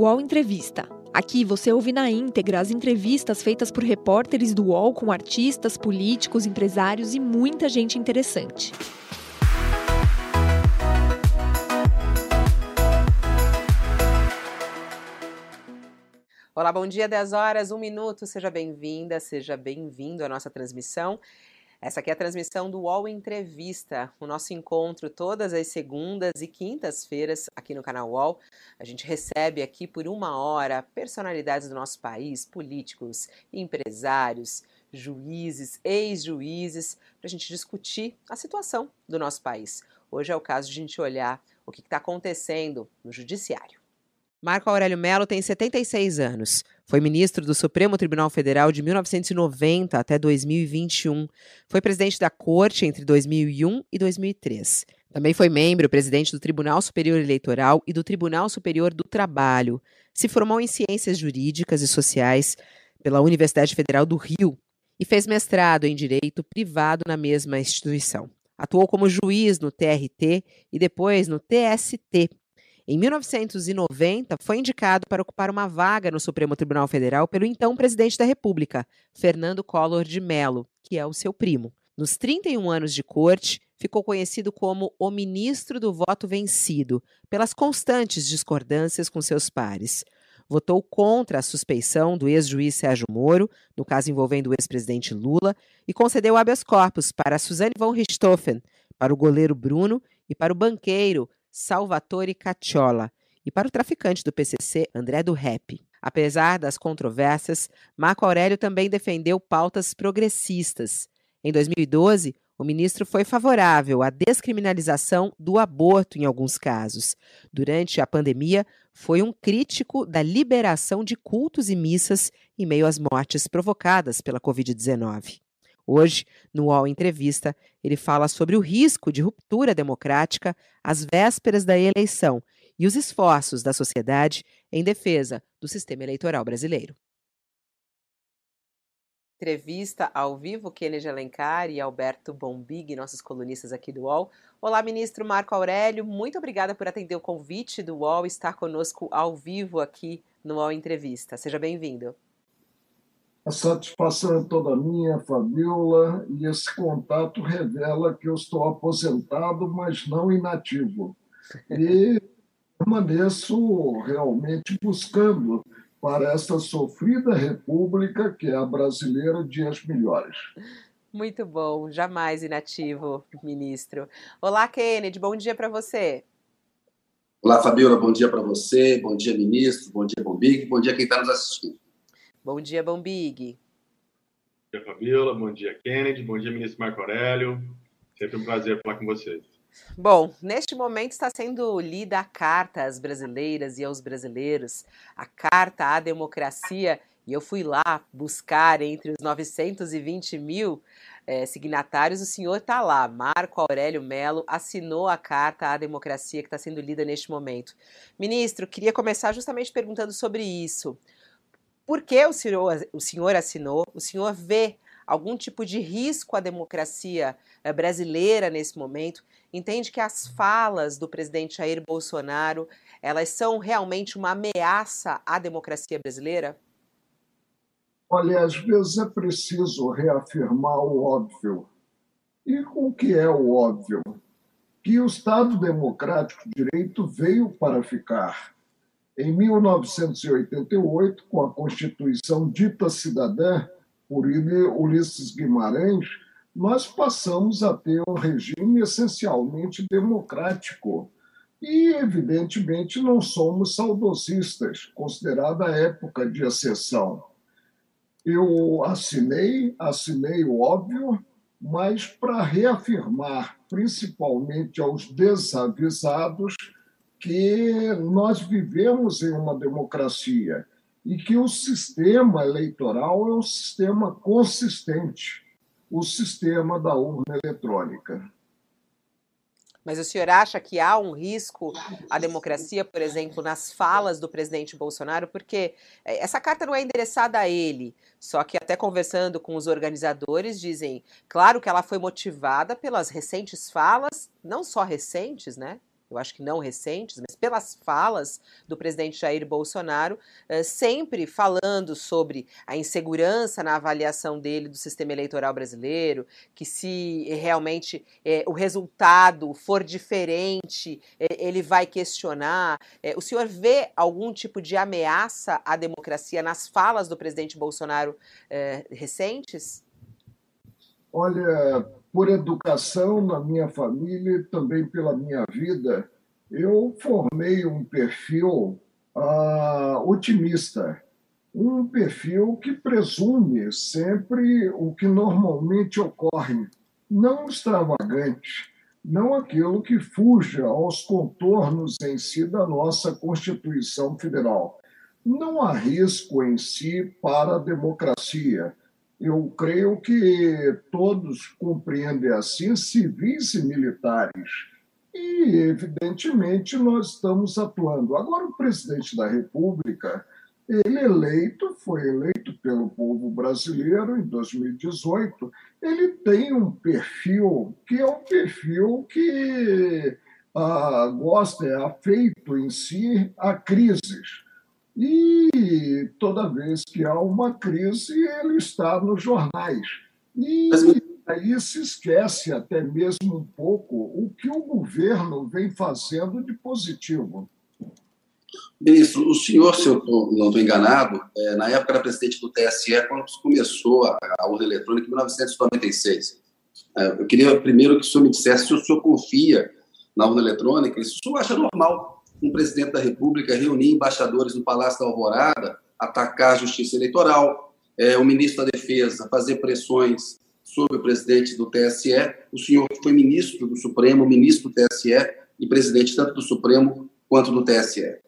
UOL Entrevista. Aqui você ouve na íntegra as entrevistas feitas por repórteres do UOL com artistas, políticos, empresários e muita gente interessante. Olá, bom dia, 10 horas, 1 minuto. Seja bem-vinda, seja bem-vindo à nossa transmissão. Essa aqui é a transmissão do UOL Entrevista, o nosso encontro todas as segundas e quintas-feiras aqui no canal UOL. A gente recebe aqui por uma hora personalidades do nosso país, políticos, empresários, juízes, ex-juízes, para a gente discutir a situação do nosso país. Hoje é o caso de a gente olhar o que está acontecendo no judiciário. Marco Aurélio Melo tem 76 anos. Foi ministro do Supremo Tribunal Federal de 1990 até 2021. Foi presidente da Corte entre 2001 e 2003. Também foi membro presidente do Tribunal Superior Eleitoral e do Tribunal Superior do Trabalho. Se formou em Ciências Jurídicas e Sociais pela Universidade Federal do Rio e fez mestrado em Direito Privado na mesma instituição. Atuou como juiz no TRT e depois no TST, em 1990, foi indicado para ocupar uma vaga no Supremo Tribunal Federal pelo então presidente da República, Fernando Collor de Mello, que é o seu primo. Nos 31 anos de corte, ficou conhecido como o ministro do voto vencido, pelas constantes discordâncias com seus pares. Votou contra a suspeição do ex-juiz Sérgio Moro, no caso envolvendo o ex-presidente Lula, e concedeu habeas corpus para Suzane von Richthofen, para o goleiro Bruno e para o banqueiro Salvatore Cacciola, e para o traficante do PCC, André do Rep. Apesar das controvérsias, Marco Aurélio também defendeu pautas progressistas. Em 2012, o ministro foi favorável à descriminalização do aborto em alguns casos. Durante a pandemia, foi um crítico da liberação de cultos e missas em meio às mortes provocadas pela Covid-19. Hoje, no UOL Entrevista, ele fala sobre o risco de ruptura democrática às vésperas da eleição e os esforços da sociedade em defesa do sistema eleitoral brasileiro. Entrevista ao vivo, Kennedy Alencar e Alberto Bombig, nossos colunistas aqui do UOL. Olá, ministro Marco Aurélio, muito obrigada por atender o convite do UOL e estar conosco ao vivo aqui no UOL Entrevista. Seja bem-vindo. A satisfação é toda minha, Fabiola, e esse contato revela que eu estou aposentado, mas não inativo. E permaneço realmente buscando para essa sofrida república que é a brasileira dias melhores. Muito bom, jamais inativo, ministro. Olá, Kennedy, bom dia para você. Olá, Fabiola, bom dia para você, bom dia, ministro, bom dia, Bombig, bom dia quem está nos assistindo. Bom dia, Bombig. Bom dia, Fabiola. Bom dia, Kennedy. Bom dia, ministro Marco Aurélio. Sempre um prazer falar com vocês. Bom, neste momento está sendo lida a carta às brasileiras e aos brasileiros, a carta à democracia, e eu fui lá buscar entre os 920 mil é, signatários, o senhor está lá, Marco Aurélio Melo, assinou a carta à democracia que está sendo lida neste momento. Ministro, queria começar justamente perguntando sobre isso. Por que o senhor, o senhor assinou? O senhor vê algum tipo de risco à democracia eh, brasileira nesse momento? Entende que as falas do presidente Jair Bolsonaro elas são realmente uma ameaça à democracia brasileira? Olha, às vezes é preciso reafirmar o óbvio. E o que é o óbvio? Que o Estado Democrático de Direito veio para ficar. Em 1988, com a Constituição dita cidadã por Ulisses Guimarães, nós passamos a ter um regime essencialmente democrático. E, evidentemente, não somos saudosistas, considerada a época de exceção. Eu assinei, assinei o óbvio, mas para reafirmar, principalmente aos desavisados, que nós vivemos em uma democracia e que o sistema eleitoral é um sistema consistente, o sistema da urna eletrônica. Mas o senhor acha que há um risco à democracia, por exemplo, nas falas do presidente Bolsonaro? Porque eh, essa carta não é endereçada a ele, só que até conversando com os organizadores, dizem, claro que ela foi motivada pelas recentes falas, não só recentes, né? Eu acho que não recentes, mas pelas falas do presidente Jair Bolsonaro, eh, sempre falando sobre a insegurança na avaliação dele do sistema eleitoral brasileiro, que se realmente é, o resultado for diferente, é, ele vai questionar. O senhor vê algum tipo de ameaça à democracia nas falas do presidente Bolsonaro recentes? Olha, por educação na minha família e também pela minha vida, eu formei um perfil uh, otimista, um perfil que presume sempre o que normalmente ocorre, não extravagante, não aquilo que fuja aos contornos em si da nossa Constituição Federal. Não há risco em si para a democracia eu creio que todos compreendem assim, civis e militares. E, evidentemente, nós estamos atuando. Agora, o presidente da República, ele eleito, foi eleito pelo povo brasileiro em 2018, ele tem um perfil que é um perfil que ah, gosta, é afeito em si a crises e toda vez que há uma crise, ele está nos jornais. E aí se esquece até mesmo um pouco o que o governo vem fazendo de positivo. Ministro, o senhor, se eu não estou enganado, é, na época era presidente do TSE, quando começou a, a urna eletrônica em 1996. É, eu queria primeiro que o senhor me dissesse se o senhor confia na urna eletrônica e se o senhor acha normal um presidente da República reunir embaixadores no Palácio da Alvorada, atacar a justiça eleitoral, é, o ministro da Defesa fazer pressões sobre o presidente do TSE, o senhor que foi ministro do Supremo, ministro do TSE e presidente tanto do Supremo quanto do TSE.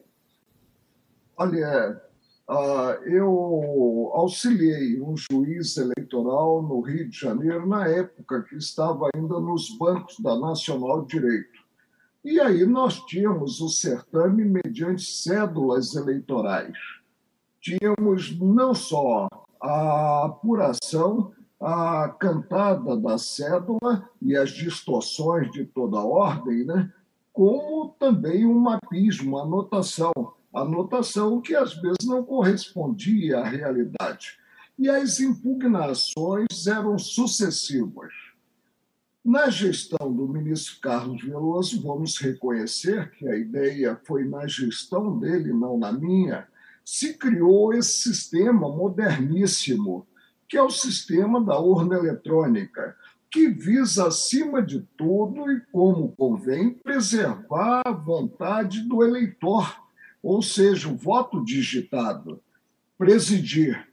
Olha, uh, eu auxiliei um juiz eleitoral no Rio de Janeiro na época que estava ainda nos bancos da Nacional Direito. E aí nós tínhamos o certame mediante cédulas eleitorais. Tínhamos não só a apuração, a cantada da cédula e as distorções de toda ordem, né? como também um mapismo, anotação. Anotação que às vezes não correspondia à realidade. E as impugnações eram sucessivas. Na gestão do ministro Carlos Veloso, vamos reconhecer que a ideia foi na gestão dele, não na minha, se criou esse sistema moderníssimo, que é o sistema da urna eletrônica, que visa, acima de tudo e como convém, preservar a vontade do eleitor, ou seja, o voto digitado, presidir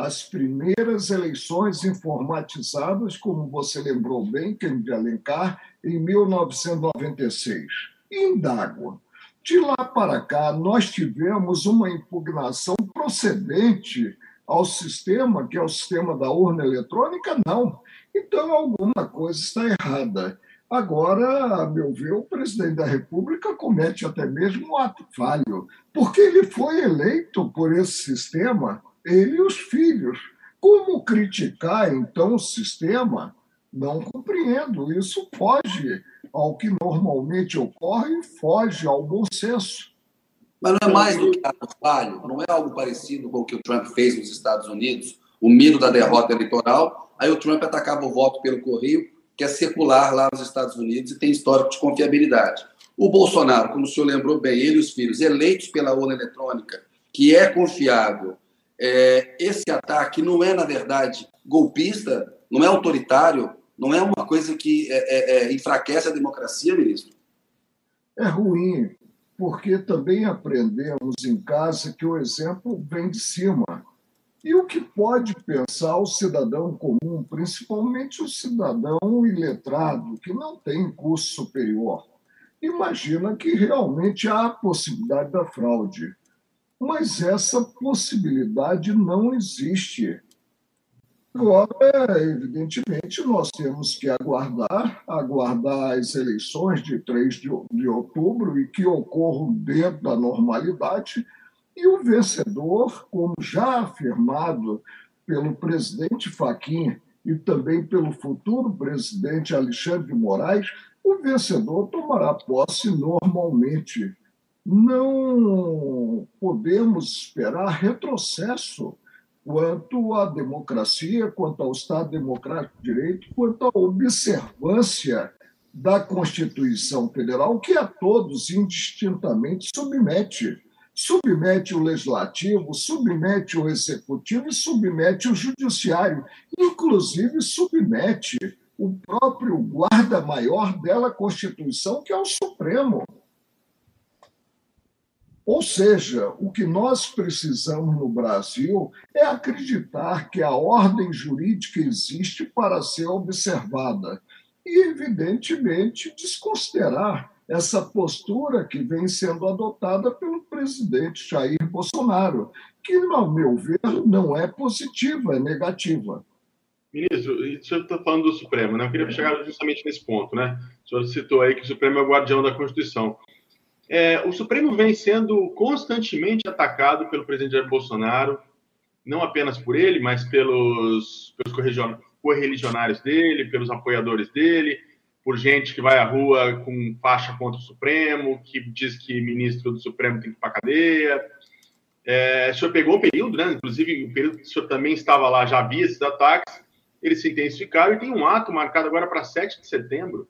as primeiras eleições informatizadas, como você lembrou bem, Kennedy Alencar, em 1996. Indágua. De lá para cá, nós tivemos uma impugnação procedente ao sistema, que é o sistema da urna eletrônica? Não. Então, alguma coisa está errada. Agora, a meu ver, o presidente da República comete até mesmo um ato falho, porque ele foi eleito por esse sistema ele e os filhos. Como criticar, então, o sistema? Não compreendo. Isso foge ao que normalmente ocorre e foge ao bom senso. Mas não é mais do que ato falho? Não é algo parecido com o que o Trump fez nos Estados Unidos? O medo da derrota eleitoral, aí o Trump atacava o voto pelo correio, que é secular lá nos Estados Unidos e tem histórico de confiabilidade. O Bolsonaro, como o senhor lembrou bem, ele e os filhos, eleitos pela urna eletrônica, que é confiável, é, esse ataque não é, na verdade, golpista, não é autoritário, não é uma coisa que é, é, é, enfraquece a democracia, ministro? É ruim, porque também aprendemos em casa que o exemplo vem de cima. E o que pode pensar o cidadão comum, principalmente o cidadão iletrado, que não tem curso superior? Imagina que realmente há a possibilidade da fraude mas essa possibilidade não existe. Agora, evidentemente, nós temos que aguardar, aguardar as eleições de 3 de, outubro e que ocorram dentro da normalidade, e o vencedor, como já afirmado pelo presidente Faquim e também pelo futuro presidente Alexandre de Moraes, o vencedor tomará posse normalmente. Não podemos esperar retrocesso quanto à democracia, quanto ao Estado Democrático de Direito, quanto à observância da Constituição Federal, que a todos indistintamente submete. Submete o legislativo, submete o executivo e submete o judiciário, inclusive submete o próprio guarda-maior dela Constituição, que é o Supremo. Ou seja, o que nós precisamos no Brasil é acreditar que a ordem jurídica existe para ser observada e, evidentemente, desconsiderar essa postura que vem sendo adotada pelo presidente Jair Bolsonaro, que, ao meu ver, não é positiva, é negativa. Ministro, o senhor está falando do Supremo, né? Eu queria chegar justamente nesse ponto, né? O senhor citou aí que o Supremo é o guardião da Constituição. É, o Supremo vem sendo constantemente atacado pelo presidente Jair Bolsonaro, não apenas por ele, mas pelos, pelos correligionários dele, pelos apoiadores dele, por gente que vai à rua com faixa contra o Supremo, que diz que ministro do Supremo tem que ir para cadeia. É, o senhor pegou um período, né? inclusive o período que o senhor também estava lá, já havia esses ataques, eles se intensificaram e tem um ato marcado agora para 7 de setembro,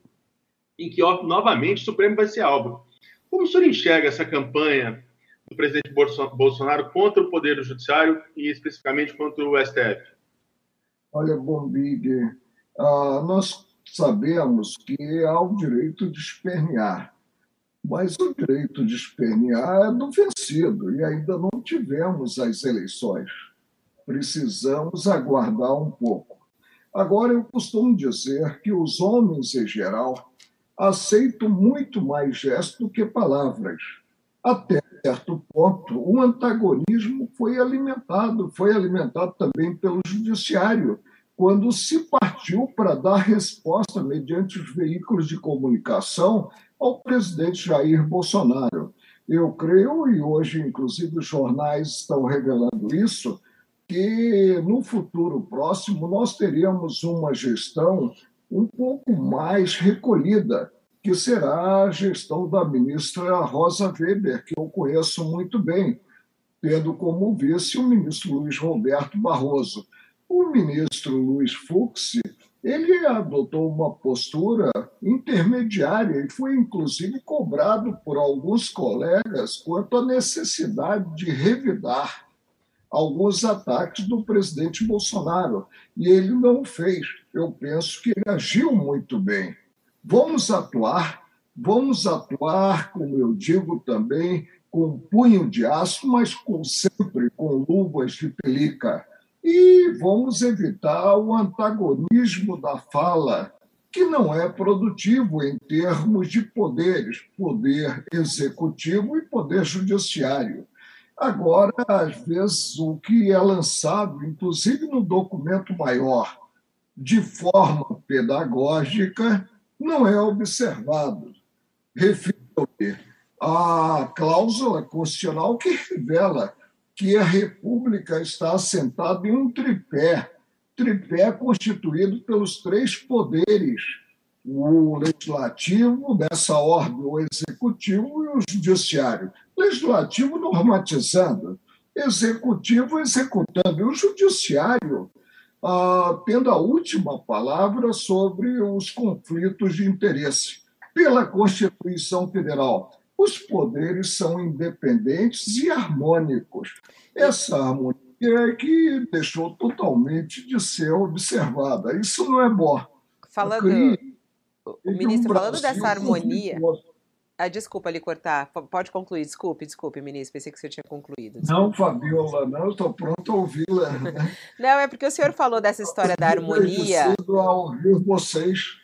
em que novamente o Supremo vai ser alvo. Como o senhor enxerga essa campanha do presidente Bolsonaro contra o Poder Judiciário e especificamente contra o STF? Olha, Bombig, uh, nós sabemos que há o direito de espernear, mas o direito de espernear é do vencido e ainda não tivemos as eleições. Precisamos aguardar um pouco. Agora, eu costumo dizer que os homens, em geral, aceito muito mais gestos do que palavras. Até certo ponto, o antagonismo foi alimentado, foi alimentado também pelo judiciário, quando se partiu para dar resposta mediante os veículos de comunicação ao presidente Jair Bolsonaro. Eu creio, e hoje, inclusive, os jornais estão revelando isso, que no futuro próximo nós teríamos uma gestão um pouco mais recolhida, que será a gestão da ministra Rosa Weber, que eu conheço muito bem, tendo como vice o ministro Luiz Roberto Barroso. O ministro Luiz Fux, ele adotou uma postura intermediária e foi inclusive cobrado por alguns colegas quanto à necessidade de revidar alguns ataques do presidente Bolsonaro. E ele não fez. Eu penso que ele agiu muito bem. Vamos atuar, vamos atuar, como eu digo também, com punho de aço, mas com, sempre com luvas de pelica. E vamos evitar o antagonismo da fala, que não é produtivo em termos de poderes, poder executivo e poder judiciário. Agora, às vezes, o que é lançado, inclusive no documento maior, de forma pedagógica, não é observado. Refiro-me à cláusula constitucional que revela que a República está assentada em um tripé tripé constituído pelos três poderes o legislativo, dessa ordem, o executivo e o judiciário. Legislativo normatizando, executivo executando, e o judiciário ah, tendo a última palavra sobre os conflitos de interesse. Pela Constituição Federal, os poderes são independentes e harmônicos. Essa harmonia é que deixou totalmente de ser observada. Isso não é bom. Falando, o ministro, falando dessa harmonia. Ah, desculpa lhe cortar. Pode concluir. Desculpe, desculpe, ministro. Pensei que você tinha concluído. Desculpe. Não, Fabiola, não. Estou pronto a ouvi-la. não, é porque o senhor falou dessa história da harmonia. a ouvir vocês.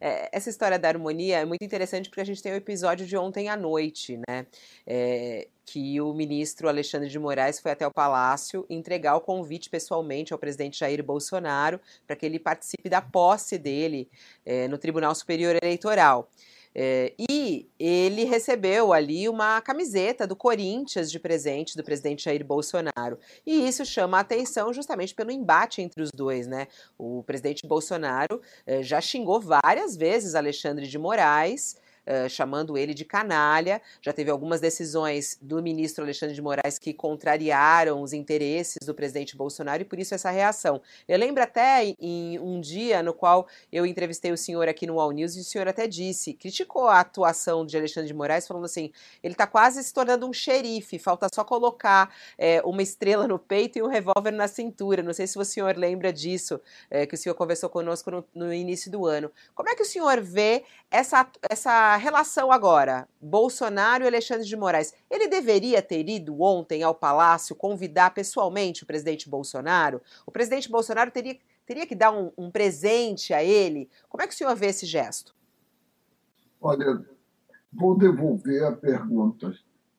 É, essa história da harmonia é muito interessante porque a gente tem o episódio de ontem à noite, né? É, que o ministro Alexandre de Moraes foi até o Palácio entregar o convite pessoalmente ao presidente Jair Bolsonaro para que ele participe da posse dele é, no Tribunal Superior Eleitoral. É, e ele recebeu ali uma camiseta do Corinthians de presente do presidente Jair Bolsonaro. E isso chama a atenção justamente pelo embate entre os dois, né? O presidente Bolsonaro é, já xingou várias vezes Alexandre de Moraes uh, chamando ele de canalha. Já teve algumas decisões do ministro Alexandre de Moraes que contrariaram os interesses do presidente Bolsonaro e por isso essa reação. Eu lembro até em um dia no qual eu entrevistei o senhor aqui no All News e o senhor até disse, criticou a atuação de Alexandre de Moraes, falando assim: ele está quase se tornando um xerife, falta só colocar é, uma estrela no peito e um revólver na cintura. Não sei se o senhor lembra disso, é, que o senhor conversou conosco no, no início do ano. Como é que o senhor vê essa, essa relação agora, Bolsonaro e Alexandre de Moraes, ele deveria ter ido ontem ao Palácio convidar pessoalmente o presidente Bolsonaro? O presidente Bolsonaro teria, teria que dar um, um presente a ele? Como é que o senhor vê esse gesto? Olha, vou devolver a pergunta.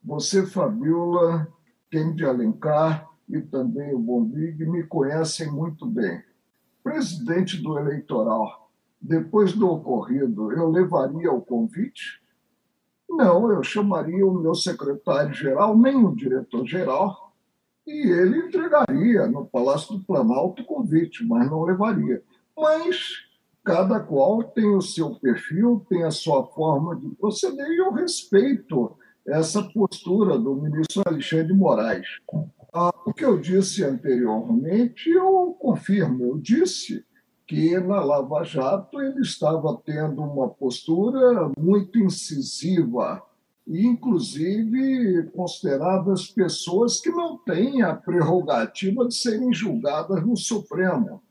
Você, Fabiola, tem de Alencar e também o Bombig me conhecem muito bem. Presidente do eleitoral depois do ocorrido, eu levaria o convite? Não, eu chamaria o meu secretário-geral, nem o diretor-geral, e ele entregaria no Palácio do Planalto o convite, mas não levaria. Mas cada qual tem o seu perfil, tem a sua forma de proceder, e eu respeito essa postura do ministro Alexandre de Moraes. Ah, o que eu disse anteriormente, eu confirmo, eu disse que na Lava Jato ele estava tendo uma postura muito incisiva inclusive, consideradas pessoas que não têm a prerrogativa de serem julgadas no Supremo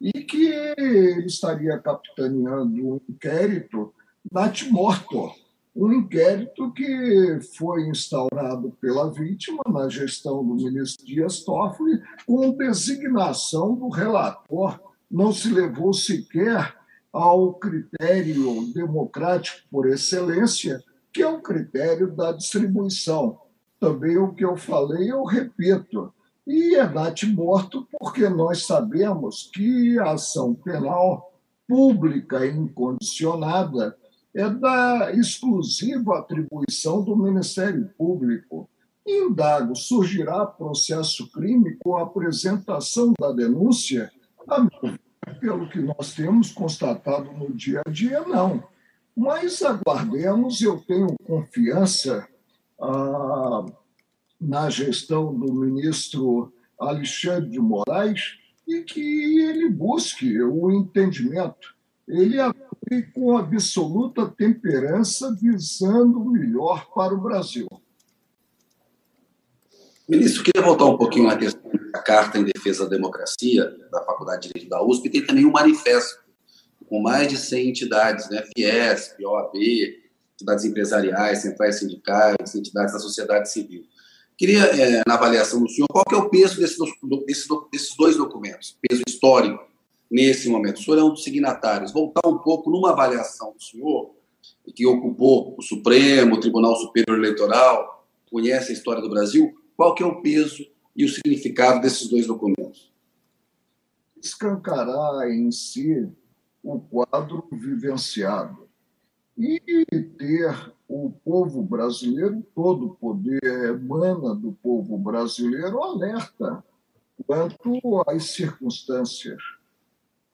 e que ele estaria capitaneando um inquérito nat-morto, um inquérito que foi instaurado pela vítima na gestão do ministro Dias Toffoli com designação do relator não se levou sequer ao critério democrático por excelência, que é o critério da distribuição. Também o que eu falei, eu repito. E é morto porque nós sabemos que a ação penal pública incondicionada é da exclusiva atribuição do Ministério Público. Indago, surgirá processo crime com a apresentação da denúncia pelo que nós temos constatado no dia a dia, não. Mas aguardemos, eu tenho confiança ah, na gestão do ministro Alexandre de Moraes e que ele busque o entendimento. Ele atue com absoluta temperança, visando o melhor para o Brasil. Ministro, queria voltar um pouquinho na questão da Carta em Defesa da Democracia, da Faculdade de Direito da USP, e tem também um manifesto com mais de 100 entidades, né? Fiesp, OAB, entidades empresariais, centrais sindicais, entidades da sociedade civil. Queria, é, na avaliação do senhor, qual que é o peso desse, desse, desses dois documentos, peso histórico, nesse momento? O senhor é um dos signatários. Voltar um pouco numa avaliação do senhor, que ocupou o Supremo, o Tribunal Superior Eleitoral, conhece a história do Brasil, qual que é o peso e o significado desses dois documentos? Escancarar em si o quadro vivenciado e ter o povo brasileiro, todo o poder emana do povo brasileiro, alerta quanto às circunstâncias.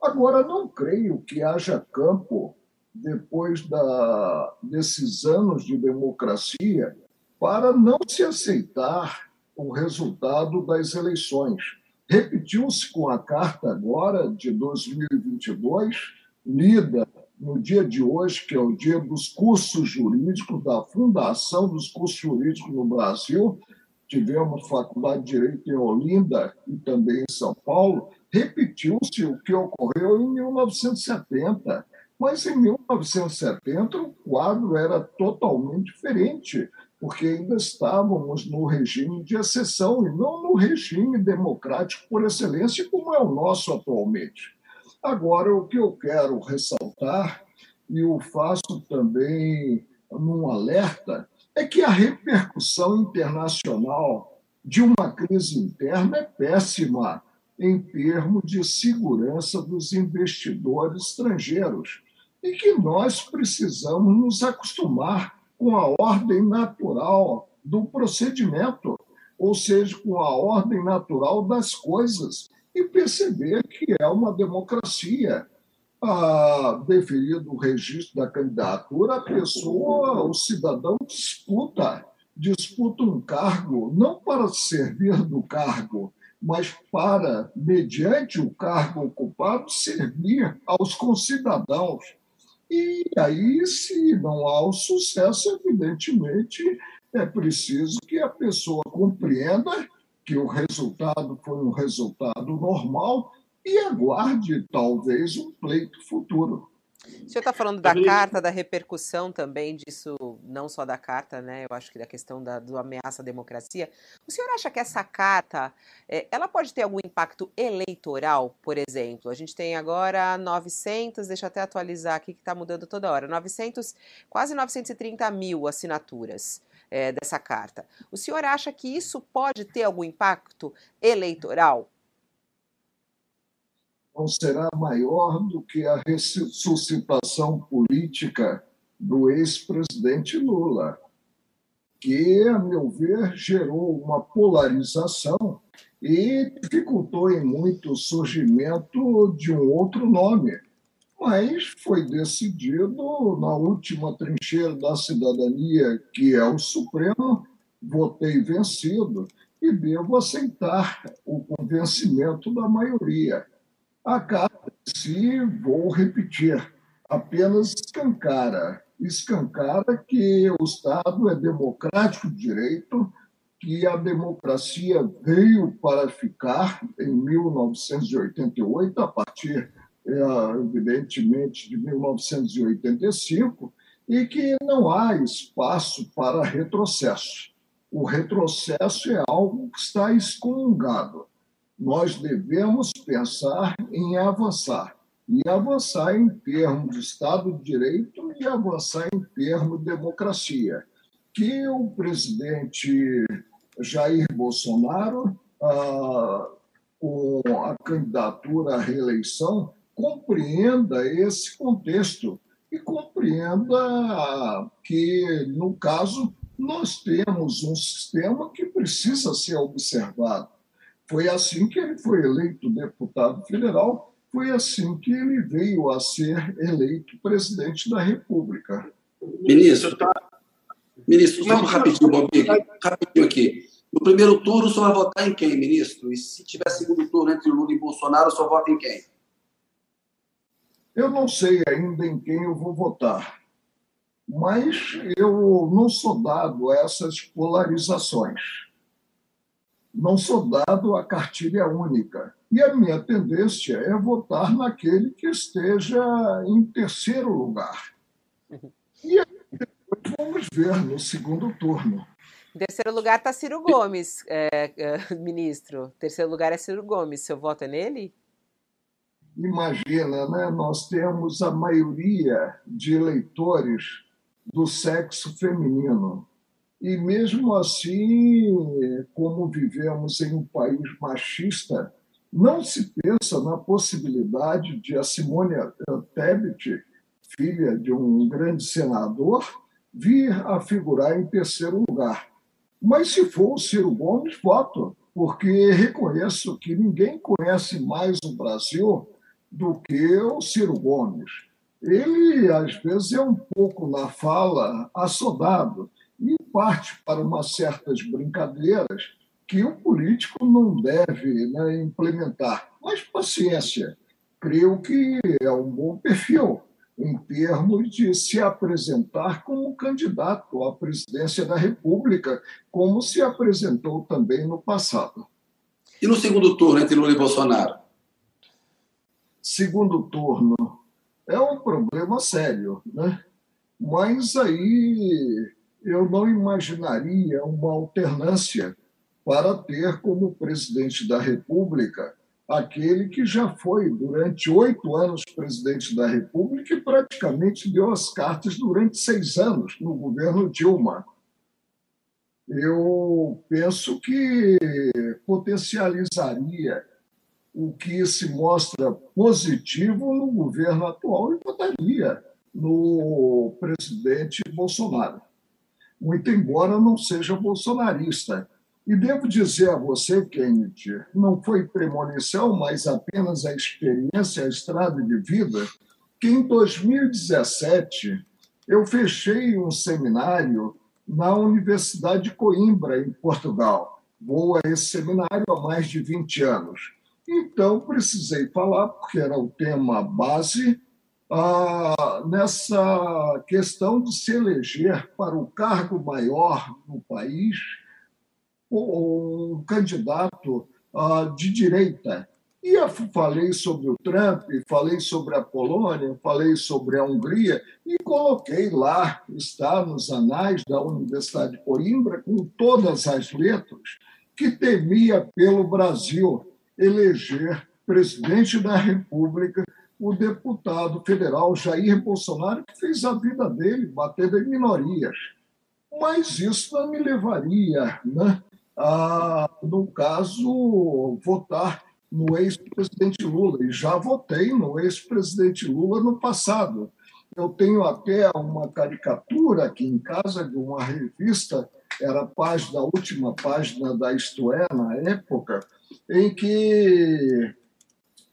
Agora, não creio que haja campo, depois da, desses anos de democracia, para não se aceitar o resultado das eleições. Repetiu-se com a carta agora de 2022, lida no dia de hoje, que é o dia dos cursos jurídicos, da fundação dos cursos jurídicos no Brasil. Tivemos Faculdade de Direito em Olinda e também em São Paulo. Repetiu-se o que ocorreu em 1970. Mas em 1970 o quadro era totalmente diferente porque ainda estávamos no regime de exceção e não no regime democrático por excelência, como é o nosso atualmente. Agora, o que eu quero ressaltar, e o faço também num alerta, é que a repercussão internacional de uma crise interna é péssima em termos de segurança dos investidores estrangeiros. e que nós precisamos nos acostumar com a ordem natural do procedimento, ou seja, com a ordem natural das coisas, e perceber que é uma democracia. Ah, deferido o registro da candidatura, a pessoa, o cidadão disputa, disputa um cargo, não para servir do cargo, mas para, mediante o cargo ocupado, servir aos concidadãos. E aí, se não há o sucesso, evidentemente, é preciso que a pessoa compreenda que o resultado foi um resultado normal e aguarde, talvez, um pleito futuro. O senhor está falando da carta, da repercussão também disso, não só da carta, né? Eu acho que da questão da do ameaça à democracia. O senhor acha que essa carta, é, ela pode ter algum impacto eleitoral, por exemplo? A gente tem agora 900, deixa eu até atualizar aqui que está mudando toda hora, 900, quase 930 mil assinaturas é, dessa carta. O senhor acha que isso pode ter algum impacto eleitoral? Não será maior do que a ressuscitação política do ex-presidente Lula, que, a meu ver, gerou uma polarização e dificultou em muito o surgimento de um outro nome. Mas foi decidido na última trincheira da cidadania, que é o Supremo, votei vencido e devo aceitar o convencimento da maioria. A carta se, vou repetir, apenas escancara, escancara que o Estado é democrático de direito, que a democracia veio para ficar em 1988, a partir, é, evidentemente, de 1985, e que não há espaço para retrocesso. O retrocesso é algo que está excomungado nós devemos pensar em avançar. E avançar em termos de Estado de Direito e avançar em termos de democracia. Que o presidente Jair Bolsonaro, ah, com a candidatura à reeleição, compreenda esse contexto e compreenda que, no caso, nós temos um sistema que precisa ser observado foi assim que ele foi eleito deputado federal, foi assim que ele veio a ser eleito presidente da República. Ministro, ministro, só rapidinho, Bob, rapidinho aqui. No primeiro turno, só vai votar em quem, ministro? E se tiver segundo turno entre Lula e Bolsonaro, só vota em quem? Eu não sei ainda em quem eu vou votar, mas eu não sou dado a essas polarizações não sou dado a cartilha única. E a minha tendência é votar naquele que esteja em terceiro lugar. E depois vamos ver no segundo turno. Em terceiro lugar está Ciro Gomes, é, é, ministro. Terceiro lugar é Ciro Gomes. Seu voto é nele? Imagina, né? nós temos a maioria de eleitores do sexo feminino. E mesmo assim, como vivemos em um país machista, não se pensa na possibilidade de a Simone Tebet, filha de um grande senador, vir a figurar em terceiro lugar. Mas se for o Ciro Gomes, voto, porque reconheço que ninguém conhece mais o Brasil do que o Ciro Gomes. Ele, às vezes, é um pouco na fala assodado, e parte para umas certas brincadeiras que o político não deve né, implementar. Mas paciência, creio que é um bom perfil em termos de se apresentar como candidato à presidência da República, como se apresentou também no passado. E no segundo turno, entre Lula e Bolsonaro? Segundo turno é um problema sério, né? Mas aí eu não imaginaria uma alternância para ter como presidente da República aquele que já foi durante oito anos presidente da República e praticamente deu as cartas durante seis anos no governo Dilma. Eu penso que potencializaria o que se mostra positivo no governo atual e votaria no presidente Bolsonaro. Muito embora não seja bolsonarista. E devo dizer a você, Kennedy, não foi premonição, mas apenas a experiência, a estrada de vida, que em 2017 eu fechei um seminário na Universidade de Coimbra, em Portugal. Vou a esse seminário há mais de 20 anos. Então, precisei falar, porque era o tema base, ah, nessa questão de se eleger para o cargo maior no país um candidato ah, de direita. E eu falei sobre o Trump, falei sobre a Polônia, falei sobre a Hungria e coloquei lá, está nos anais da Universidade de Coimbra, com todas as letras, que temia pelo Brasil eleger presidente da República o deputado federal Jair Bolsonaro, que fez a vida dele batendo em minorias. Mas isso não me levaria né, a, no caso, votar no ex-presidente Lula. E já votei no ex-presidente Lula no passado. Eu tenho até uma caricatura aqui em casa de uma revista, era a página, a última página da Isto É, na época, em que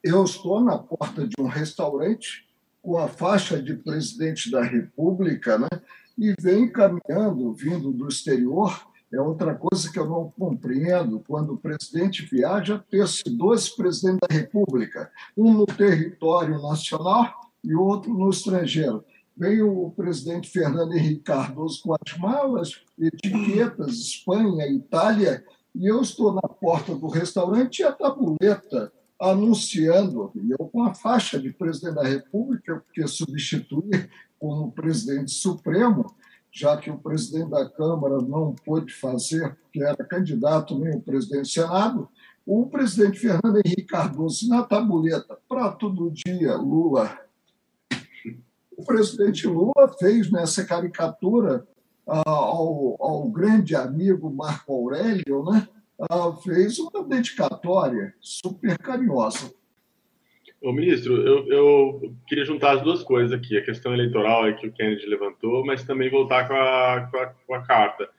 eu estou na porta de um restaurante com a faixa de presidente da República, né? e vem caminhando, vindo do exterior, é outra coisa que eu não compreendo quando o presidente viaja ter-se dois presidentes da República, um no território nacional e outro no estrangeiro. Veio o presidente Fernando Henrique Cardoso com as malas, etiquetas, Espanha, Itália, e eu estou na porta do restaurante e a tabuleta anunciando, eu com a faixa de presidente da República, porque substitui como presidente supremo, já que o presidente da Câmara não pôde fazer, porque era candidato, nem o presidente do Senado, o presidente Fernando Henrique Cardoso, na tabuleta, prato do dia, Lula. O presidente Lula fez nessa caricatura ah, ao, ao grande amigo Marco Aurélio, né? Fez uma dedicatória super carinhosa. Ô, ministro, eu, eu, queria juntar as duas coisas aqui, a questão eleitoral que o Kennedy levantou, mas também voltar com a, com a, com a carta.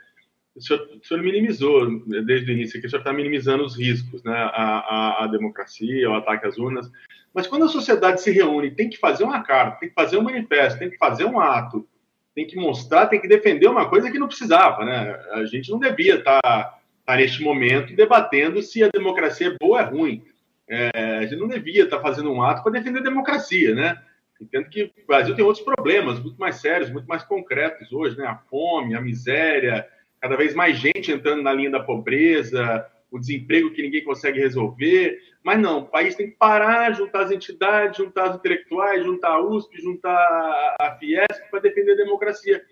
O senhor, o senhor, minimizou, desde o início, que o senhor está minimizando os riscos, né? A, a, a, democracia, o ataque às urnas. Mas quando a sociedade se reúne, tem que fazer uma carta, tem que fazer um manifesto, tem que fazer um ato, tem que mostrar, tem que defender uma coisa que não precisava, né? A gente não devia estar, tá, tá neste momento debatendo se a democracia é boa ou é ruim é, a gente não devia estar fazendo um ato para defender a democracia, né? Entendo que o Brasil tem outros problemas muito mais sérios, muito mais concretos hoje, né? A fome, a miséria, cada vez mais gente entrando na linha da pobreza, o desemprego que ninguém consegue resolver. Mas não, o país tem que parar, juntar as entidades, juntar os intelectuais, juntar a USP, juntar a Fiesp para defender a democracia.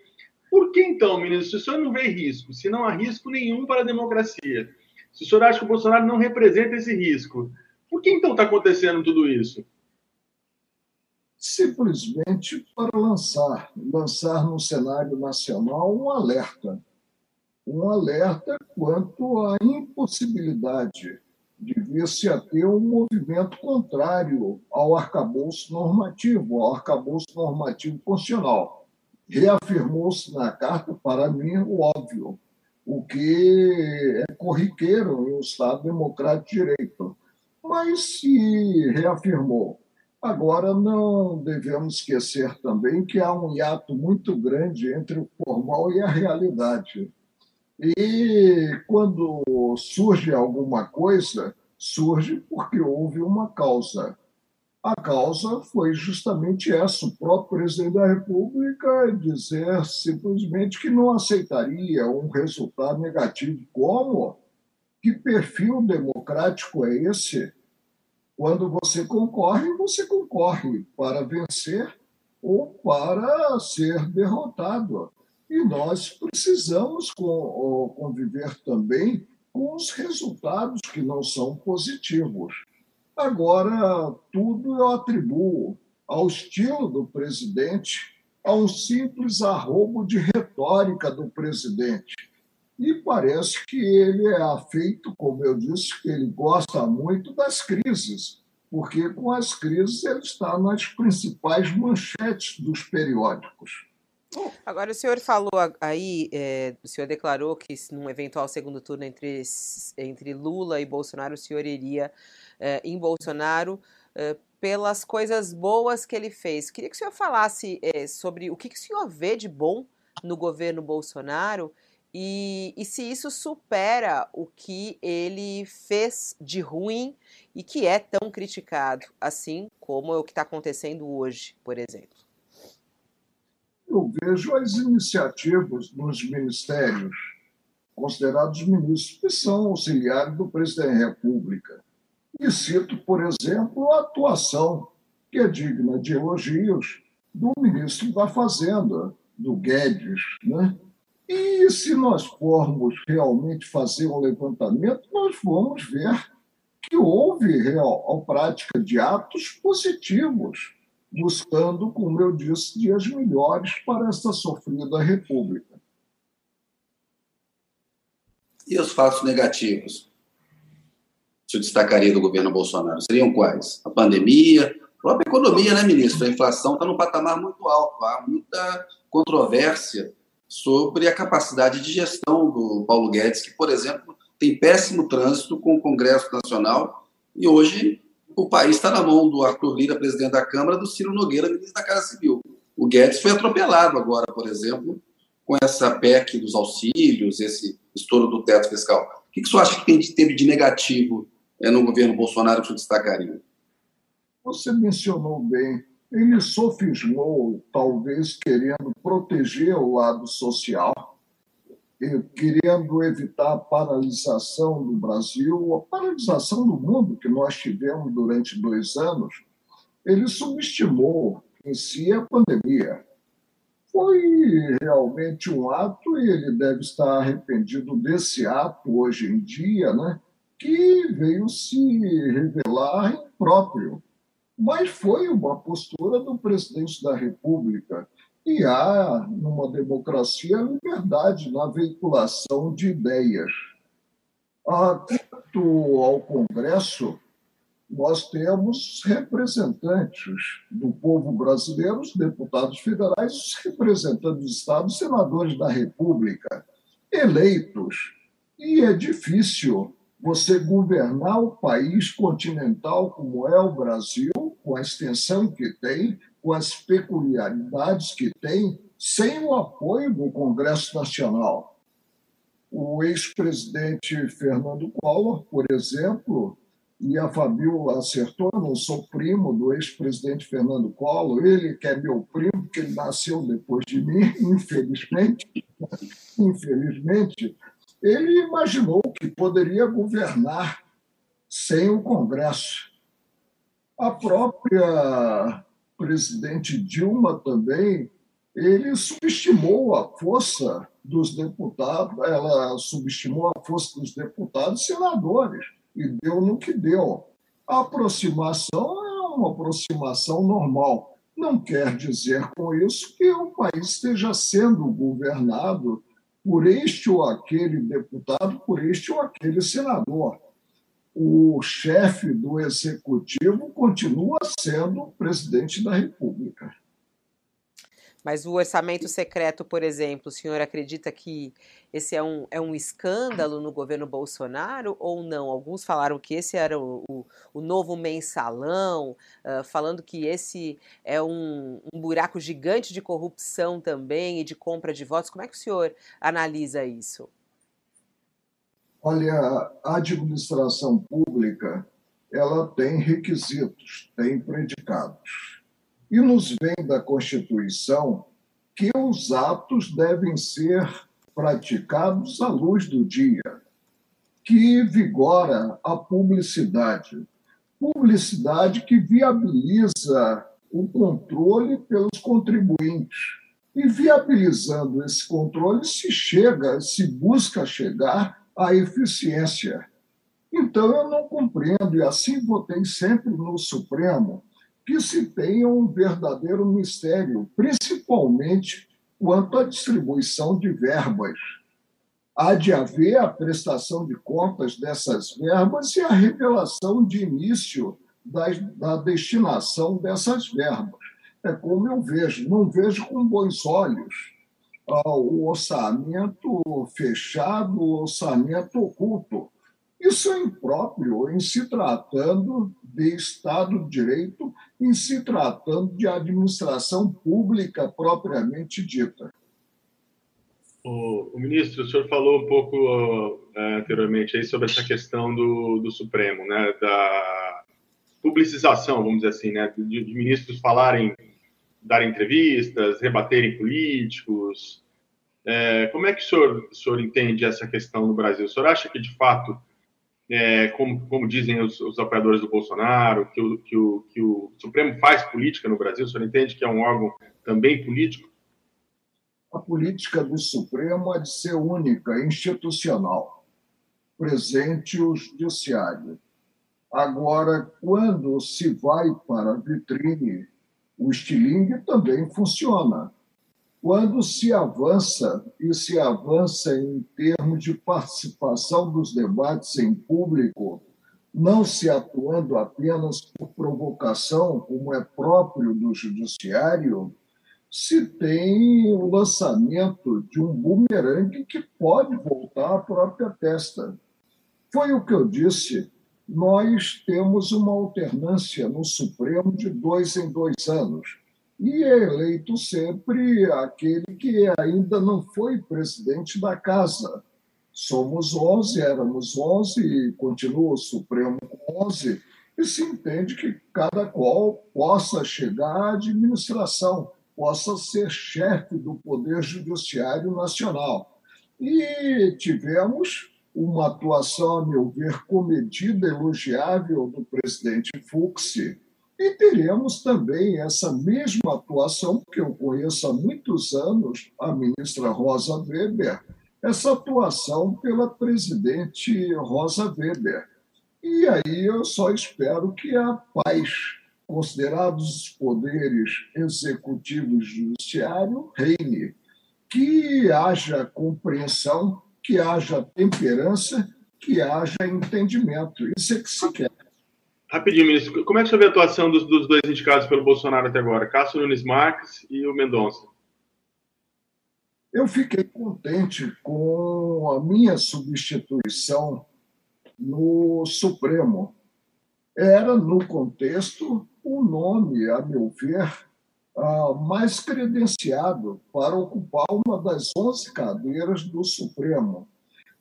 Por que então, ministro, se o senhor não vê risco, se não há risco nenhum para a democracia, se o senhor acha que o Bolsonaro não representa esse risco, por que então está acontecendo tudo isso? Simplesmente para lançar, lançar no cenário nacional um alerta. Um alerta quanto à impossibilidade de vir-se a ter um movimento contrário ao arcabouço normativo, ao arcabouço normativo constitucional. Reafirmou-se na carta, para mim, o óbvio, o que é corriqueiro em um Estado democrático de direito mas se reafirmou. Agora, não devemos esquecer também que há um hiato muito grande entre o formal e a realidade. E quando surge alguma coisa, surge porque houve uma causa. A causa foi justamente essa: o próprio presidente da República dizer simplesmente que não aceitaria um resultado negativo. Como? Que perfil democrático é esse? Quando você concorre, você concorre para vencer ou para ser derrotado. E nós precisamos conviver também com os resultados que não são positivos. Agora, tudo eu atribuo ao estilo do presidente, a um simples arrobo de retórica do presidente. E parece que ele é afeito, como eu disse, que ele gosta muito das crises. porque com as crises ele está nas principais manchetes dos periódicos. Agora, o senhor falou aí, é, o senhor declarou que num eventual segundo turno entre, entre Lula e Bolsonaro, o senhor iria é, em Bolsonaro é, pelas coisas boas que ele fez. Queria que o senhor falasse é, sobre o que, que o senhor vê de bom no governo Bolsonaro e, e se isso supera o que ele fez de ruim e que é tão criticado, assim como é o que está acontecendo hoje, por exemplo. Eu vejo as iniciativas nos ministérios, considerados ministros que são auxiliares do presidente da República. E cito, por exemplo, a atuação, que é digna de elogios, do ministro da Fazenda, do Guedes, né? E se nós formos realmente fazer um levantamento, nós vamos ver que houve real, a prática de atos positivos, buscando, como eu disse, dias melhores para esta sofrida república. E os fatos negativos? Se destacaria do governo Bolsonaro, seriam quais? A pandemia, a própria economia, né, ministro? A inflação está num patamar muito alto, há muita controvérsia sobre a capacidade de gestão do Paulo Guedes, que, por exemplo, tem péssimo trânsito com o Congresso Nacional e hoje o país está na mão do Arthur Lira, presidente da Câmara, do Ciro Nogueira, ministro da Casa Civil. O Guedes foi atropelado agora, por exemplo, com essa PEC dos auxílios, esse estouro do teto fiscal. O que, você acha que teve de negativo no governo Bolsonaro que você destacaria? Você mencionou bem ele sofismou, talvez querendo proteger o lado social, querendo evitar a paralisação do Brasil, a paralisação do mundo que nós tivemos durante dois anos. Ele subestimou em si a pandemia. Foi realmente um ato, e ele deve estar arrependido desse ato hoje em dia, né, que veio se revelar impróprio mas foi uma postura do presidente da República. E há, numa democracia, liberdade na veiculação de ideias. Quanto ao Congresso, nós temos representantes do povo brasileiro, os deputados federais, os representantes dos estados, senadores da República, eleitos. E é difícil você governar o país continental como é o Brasil, com a extensão que tem, com as peculiaridades que tem, sem o apoio do Congresso Nacional. O ex-presidente Fernando Collor, por exemplo, e a Fabiola acertou, não sou primo do ex-presidente Fernando Collor, ele que é meu primo, porque ele nasceu depois de mim, infelizmente, infelizmente, ele imaginou que poderia governar sem o Congresso. A própria presidente Dilma também, ele subestimou a força dos deputados, ela subestimou a força dos deputados e senadores e deu no que deu. A aproximação é uma aproximação normal. Não quer dizer com isso que o país esteja sendo governado por este ou aquele deputado, por este ou aquele senador. O chefe do executivo continua sendo o presidente da República. Mas o orçamento secreto, por exemplo, o senhor acredita que esse é um, é um escândalo no governo Bolsonaro ou não? Alguns falaram que esse era o, o, o novo mensalão, uh, falando que esse é um, um buraco gigante de corrupção também e de compra de votos. Como é que o senhor analisa isso? Olha, a administração pública ela tem requisitos, tem predicados e nos vem da Constituição que os atos devem ser praticados à luz do dia, que vigora a publicidade. Publicidade que viabiliza o controle pelos contribuintes. E viabilizando esse controle, se chega, se busca chegar à eficiência. Então, eu não compreendo, e assim votei sempre no Supremo, que se tenha um verdadeiro mistério, principalmente quanto à distribuição de verbas. Há de haver a prestação de contas dessas verbas e a revelação de início da, da destinação dessas verbas. É como eu vejo, não vejo com bons olhos ah, o orçamento fechado, o orçamento oculto. Isso é impróprio em se tratando de Estado de Direito, em se tratando de administração pública propriamente dita. O, o, ministro, o senhor falou um pouco uh, anteriormente aí sobre essa questão do, do Supremo, né, da publicização, vamos dizer assim, né, de, de ministros falarem, darem entrevistas, rebaterem políticos. É, como é que o senhor, o senhor entende essa questão no Brasil? O senhor acha que, de fato, é, como, como, dizem os, os, apoiadores do Bolsonaro, que o, que, o, que o Supremo faz política no Brasil? O senhor entende que é um órgão também político? a política do Supremo é de ser única, institucional, presente o judiciário. Agora, quando se vai para a vitrine, o estilingue também funciona. Quando se avança, e se avança em termos de participação dos debates em público, não se atuando apenas por provocação, como é próprio do judiciário, se tem o lançamento de um bumerangue que pode voltar à própria testa. Foi o que eu disse. Nós temos uma alternância no Supremo de dois em dois anos. E é eleito sempre aquele que ainda não foi presidente da casa. Somos 11, éramos 11 e continua o Supremo com 11, e se entende que cada qual possa chegar à administração possa ser chefe do Poder Judiciário Nacional. E tivemos uma atuação, a meu ver, comedida, elogiável do presidente Fux, e teremos também essa mesma atuação, que eu conheço há muitos anos, a ministra Rosa Weber, essa atuação pela presidente Rosa Weber. E aí eu só espero que a paz considerados os poderes executivo e judiciário, reine. Que haja compreensão, que haja temperança, que haja entendimento. Isso é que se quer. Rapidinho, ministro, como é que você vê a atuação dos, dos dois indicados pelo Bolsonaro até agora, Cássio Nunes Marques e o Mendonça? Eu fiquei contente com a minha substituição no Supremo. Era, no contexto, o nome, a meu ver, mais credenciado para ocupar uma das 11 cadeiras do Supremo.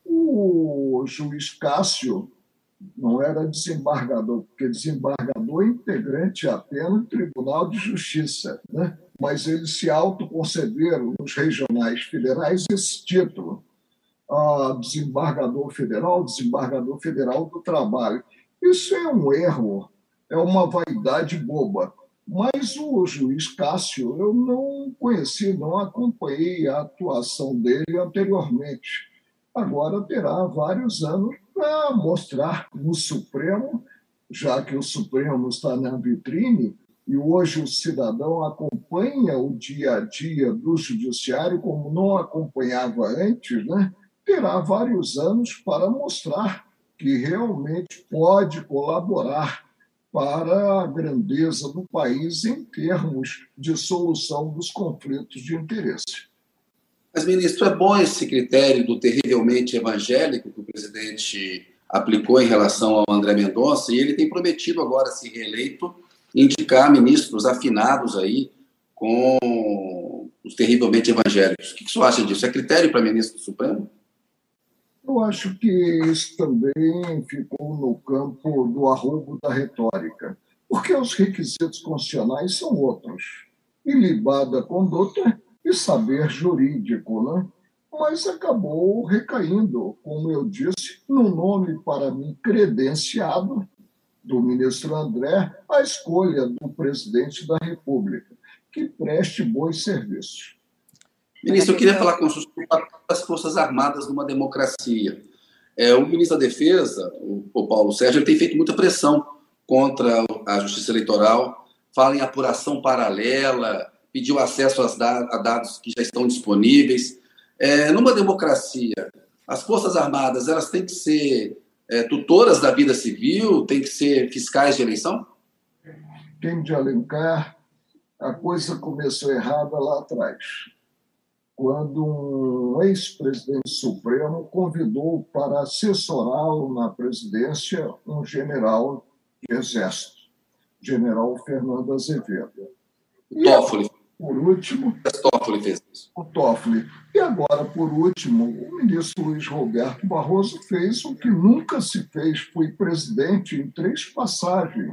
O juiz Cássio não era desembargador, porque desembargador é integrante apenas do Tribunal de Justiça, né? mas eles se autoconcederam nos regionais federais esse título. Ah, desembargador federal, desembargador federal do trabalho. Isso é um erro é uma vaidade boba. Mas o juiz Cássio, eu não conheci, não acompanhei a atuação dele anteriormente. Agora terá vários anos para mostrar no Supremo, já que o Supremo está na vitrine, e hoje o cidadão acompanha o dia a dia do judiciário como não acompanhava antes, né? terá vários anos para mostrar que realmente pode colaborar para a grandeza do país em termos de solução dos conflitos de interesse. Mas, ministro, é bom esse critério do terrivelmente evangélico que o presidente aplicou em relação ao André Mendonça, e ele tem prometido agora, se reeleito, indicar ministros afinados aí com os terrivelmente evangélicos. O que o senhor acha disso? É critério para ministro do Supremo? Eu acho que isso também ficou no campo do arrobo da retórica, porque os requisitos constitucionais são outros. Ilibada conduta e saber jurídico, né? mas acabou recaindo, como eu disse, no nome para mim credenciado do ministro André, a escolha do presidente da República, que preste bons serviços. Ministro, eu queria falar com o senhor sobre as Forças Armadas numa democracia. É, o ministro da Defesa, o Paulo Sérgio, ele tem feito muita pressão contra a Justiça Eleitoral, fala em apuração paralela, pediu acesso a dados que já estão disponíveis. É, numa democracia, as Forças Armadas elas têm que ser é, tutoras da vida civil, tem que ser fiscais de eleição? Quem de Alencar, a coisa começou errada lá atrás, quando um ex-presidente supremo convidou para assessorá-lo na presidência um general de exército, general Fernando Azevedo. Toffoli. Por último, o Toffoli fez isso. O Toffoli. E agora, por último, o ministro Luiz Roberto Barroso fez o que nunca se fez. Fui presidente em três passagens.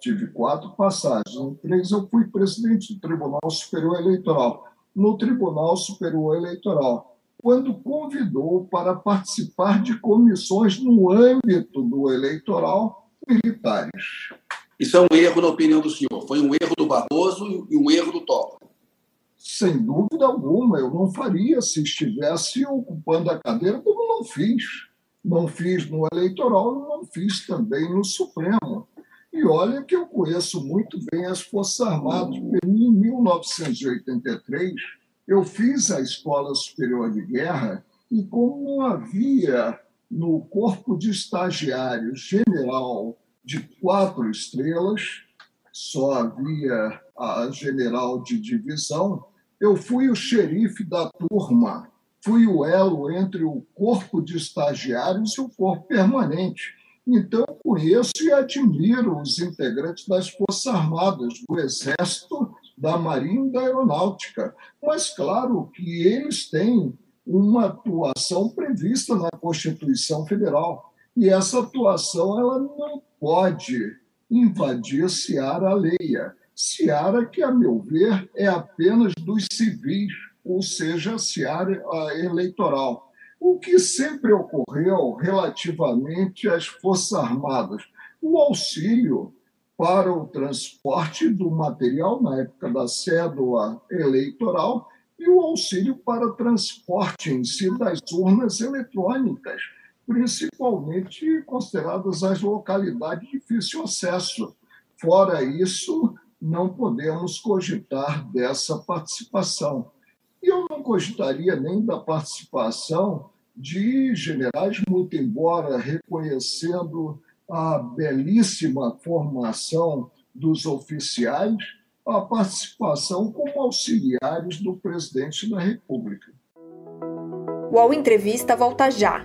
Tive quatro passagens. Em três, eu fui presidente do Tribunal Superior Eleitoral. No Tribunal Superior Eleitoral, quando convidou para participar de comissões no âmbito do eleitoral militares. Isso é um erro na opinião do senhor. Foi um erro do Barroso e um erro do Toffoli. Sem dúvida alguma, eu não faria se estivesse ocupando a cadeira, como não fiz. Não fiz no eleitoral, não fiz também no Supremo. E olha que eu conheço muito bem as Forças Armadas. Em 1983, eu fiz a Escola Superior de Guerra e como não havia no corpo de estagiários general de quatro estrelas, só havia a general de divisão. Eu fui o xerife da turma, fui o elo entre o corpo de estagiários e o corpo permanente. Então, conheço e admiro os integrantes das Forças Armadas, do Exército, da Marinha e da Aeronáutica. Mas, claro que eles têm uma atuação prevista na Constituição Federal. E essa atuação ela não pode invadir seara alheia. Seara que, a meu ver, é apenas dos civis, ou seja, seara eleitoral. O que sempre ocorreu relativamente às Forças Armadas? O auxílio para o transporte do material, na época da cédula eleitoral, e o auxílio para transporte em si das urnas eletrônicas principalmente consideradas as localidades de difícil acesso. Fora isso, não podemos cogitar dessa participação. E eu não cogitaria nem da participação de generais, muito embora reconhecendo a belíssima formação dos oficiais, a participação como auxiliares do presidente da República. O UOL Entrevista volta já.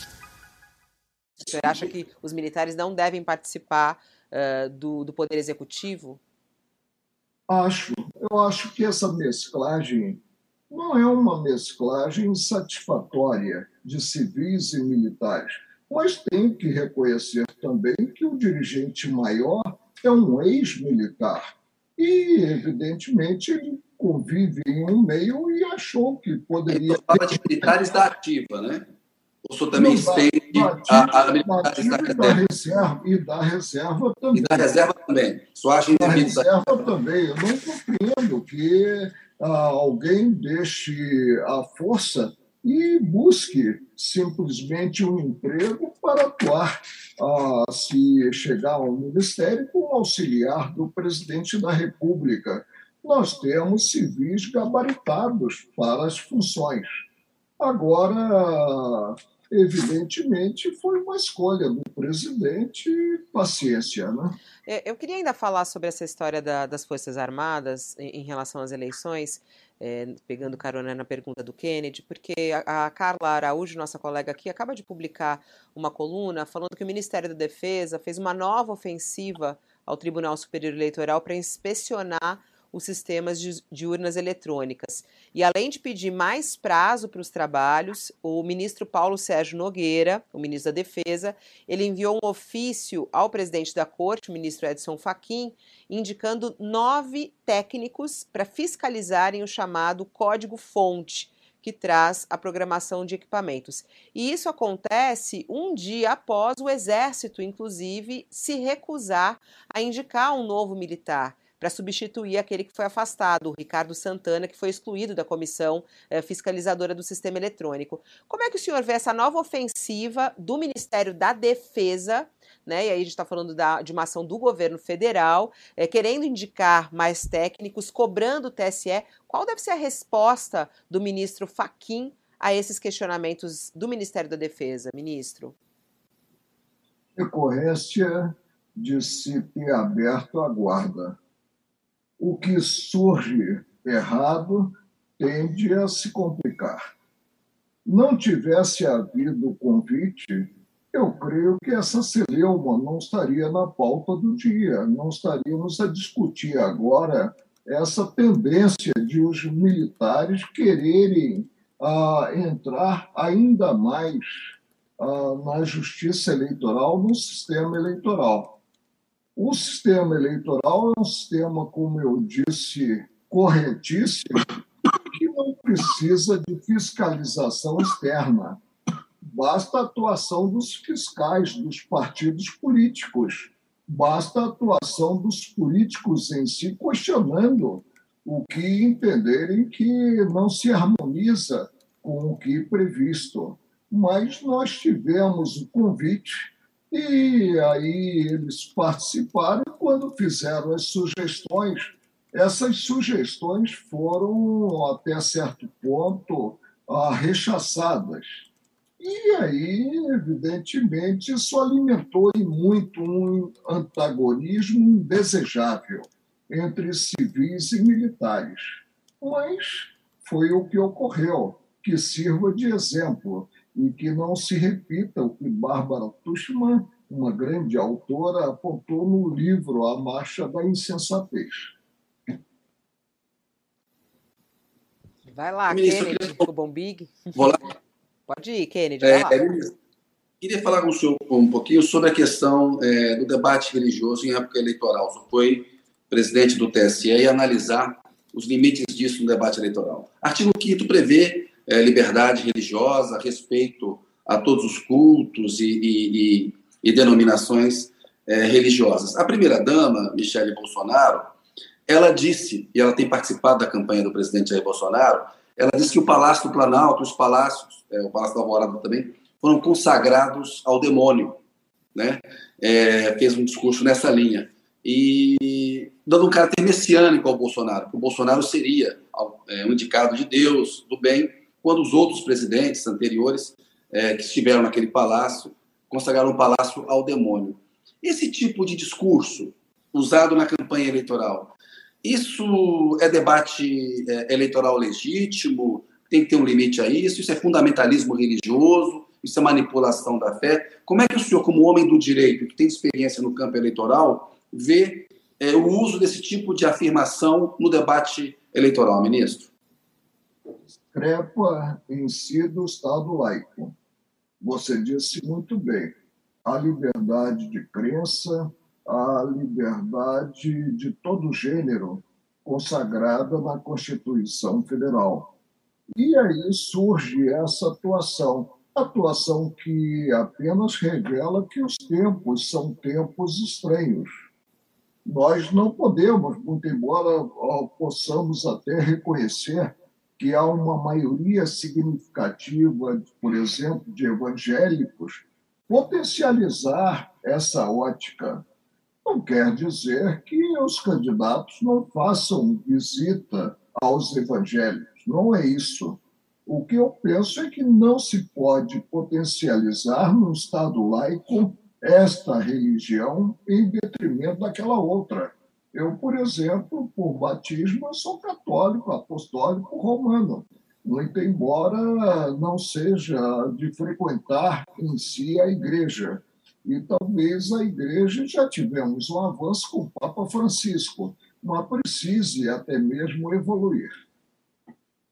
Você acha que os militares não devem participar uh, do, do Poder Executivo? Acho. Eu acho que essa mesclagem não é uma mesclagem satisfatória de civis e militares, mas tem que reconhecer também que o dirigente maior é um ex-militar. E, evidentemente, ele convive em um meio e achou que poderia. Ele fala de militares da ativa, né? O senhor também estende a, a da, da reserva e da reserva também. E da reserva também. Só acha Da reserva também. Eu não compreendo que ah, alguém deixe a força e busque simplesmente um emprego para atuar, ah, se chegar ao ministério, como auxiliar do presidente da República. Nós temos civis gabaritados para as funções. Agora, evidentemente, foi uma escolha do presidente, paciência. Né? É, eu queria ainda falar sobre essa história da, das Forças Armadas em, relação às eleições, é, pegando carona na pergunta do Kennedy, porque a, a, Carla Araújo, nossa colega aqui, acaba de publicar uma coluna falando que o Ministério da Defesa fez uma nova ofensiva ao Tribunal Superior Eleitoral para inspecionar os sistemas de, de, urnas eletrônicas. E além de pedir mais prazo para os trabalhos, o ministro Paulo Sérgio Nogueira, o ministro da Defesa, ele enviou um ofício ao presidente da corte, o ministro Edson Fachin, indicando nove técnicos para fiscalizarem o chamado código-fonte, que traz a programação de equipamentos. E isso acontece um dia após o Exército, inclusive, se recusar a indicar um novo militar para substituir aquele que foi afastado, o Ricardo Santana, que foi excluído da comissão eh, fiscalizadora do sistema eletrônico. Como é que o senhor vê essa nova ofensiva do Ministério da Defesa? Né? E aí a gente está falando da, de uma ação do governo federal, é, querendo indicar mais técnicos, cobrando o TSE. Qual deve ser a resposta do ministro Faquim a esses questionamentos do Ministério da Defesa, ministro? Decorrência de se ter aberto a guarda o que surge errado tende a se complicar. Não tivesse havido o convite, eu creio que essa celeuma não estaria na pauta do dia, não estaríamos a discutir agora essa tendência de os militares quererem ah, entrar ainda mais ah, na justiça eleitoral, no sistema eleitoral. O sistema eleitoral é um sistema, como eu disse, corretíssimo, que não precisa de fiscalização externa. Basta a atuação dos fiscais, dos partidos políticos. Basta a atuação dos políticos em si questionando o que entenderem que não se harmoniza com o que previsto. Mas nós tivemos o convite e aí eles participaram e quando fizeram as sugestões, essas sugestões foram, até certo ponto, ah, rechaçadas. E aí, evidentemente, isso alimentou e muito um antagonismo indesejável entre civis e militares. Mas foi o que ocorreu, que sirva de exemplo e que não se repita o que Bárbara Tuchman, uma grande autora, apontou no livro A Marcha da Insensatez. Vai lá, Ministro, Kennedy, queria... bom big. Vou lá. Pode ir, Kennedy, é, vai lá. queria falar com o senhor um pouquinho sobre a questão é, do debate religioso em época eleitoral. O senhor foi presidente do TSE e analisar os limites disso no debate eleitoral. Artigo 5 prevê é, liberdade religiosa, respeito a todos os cultos e, e, e, e denominações é, religiosas. A primeira-dama, Michele Bolsonaro, ela disse, e ela tem participado da campanha do presidente Jair Bolsonaro, ela disse que o Palácio do Planalto, os palácios, é, o Palácio da Alvorada também, foram consagrados ao demônio. Né? É, fez um discurso nessa linha. E dando um caráter messiânico ao Bolsonaro, que o Bolsonaro seria é, um indicado de Deus, do bem, quando os outros presidentes anteriores é, que estiveram naquele palácio consagraram o palácio ao demônio. Esse tipo de discurso usado na campanha eleitoral, isso é debate é, eleitoral legítimo? Tem que ter um limite a isso? Isso é fundamentalismo religioso? Isso é manipulação da fé? Como é que o senhor, como homem do direito, que tem experiência no campo eleitoral, vê é, o uso desse tipo de afirmação no debate eleitoral, ministro? Crepa em si do Estado laico. Você disse muito bem, a liberdade de crença, a liberdade de todo gênero consagrada na Constituição Federal. E aí surge essa atuação, atuação que apenas revela que os tempos são tempos estranhos. Nós não podemos, muito embora possamos até reconhecer que há uma maioria significativa, por exemplo, de evangélicos, potencializar essa ótica. Não quer dizer que os candidatos não façam visita aos evangélicos, não é isso. O que eu penso é que não se pode potencializar no Estado laico esta religião em detrimento daquela outra. Eu, por exemplo, por batismo, sou católico, apostólico romano, muito embora não seja de frequentar em si a igreja. E talvez a igreja já tivemos um avanço com o Papa Francisco, mas precise até mesmo evoluir.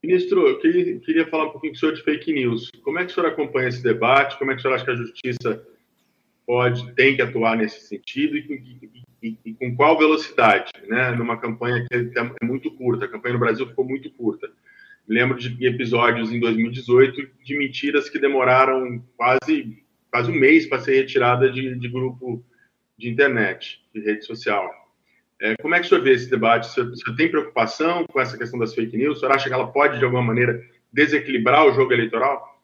Ministro, eu queria, queria, falar um pouquinho com o senhor de fake news. Como é que o senhor acompanha esse debate? Como é que o senhor acha que a justiça pode, tem que atuar nesse sentido e, e, e, com qual velocidade, né? Numa campanha que é muito curta, a campanha no Brasil ficou muito curta. lembro de episódios em 2018 de mentiras que demoraram quase quase um mês para ser retirada de, de grupo de internet, de rede social. É, como é que o senhor vê esse debate? O senhor, o senhor, tem preocupação com essa questão das fake news? O senhor acha que ela pode, de alguma maneira, desequilibrar o jogo eleitoral?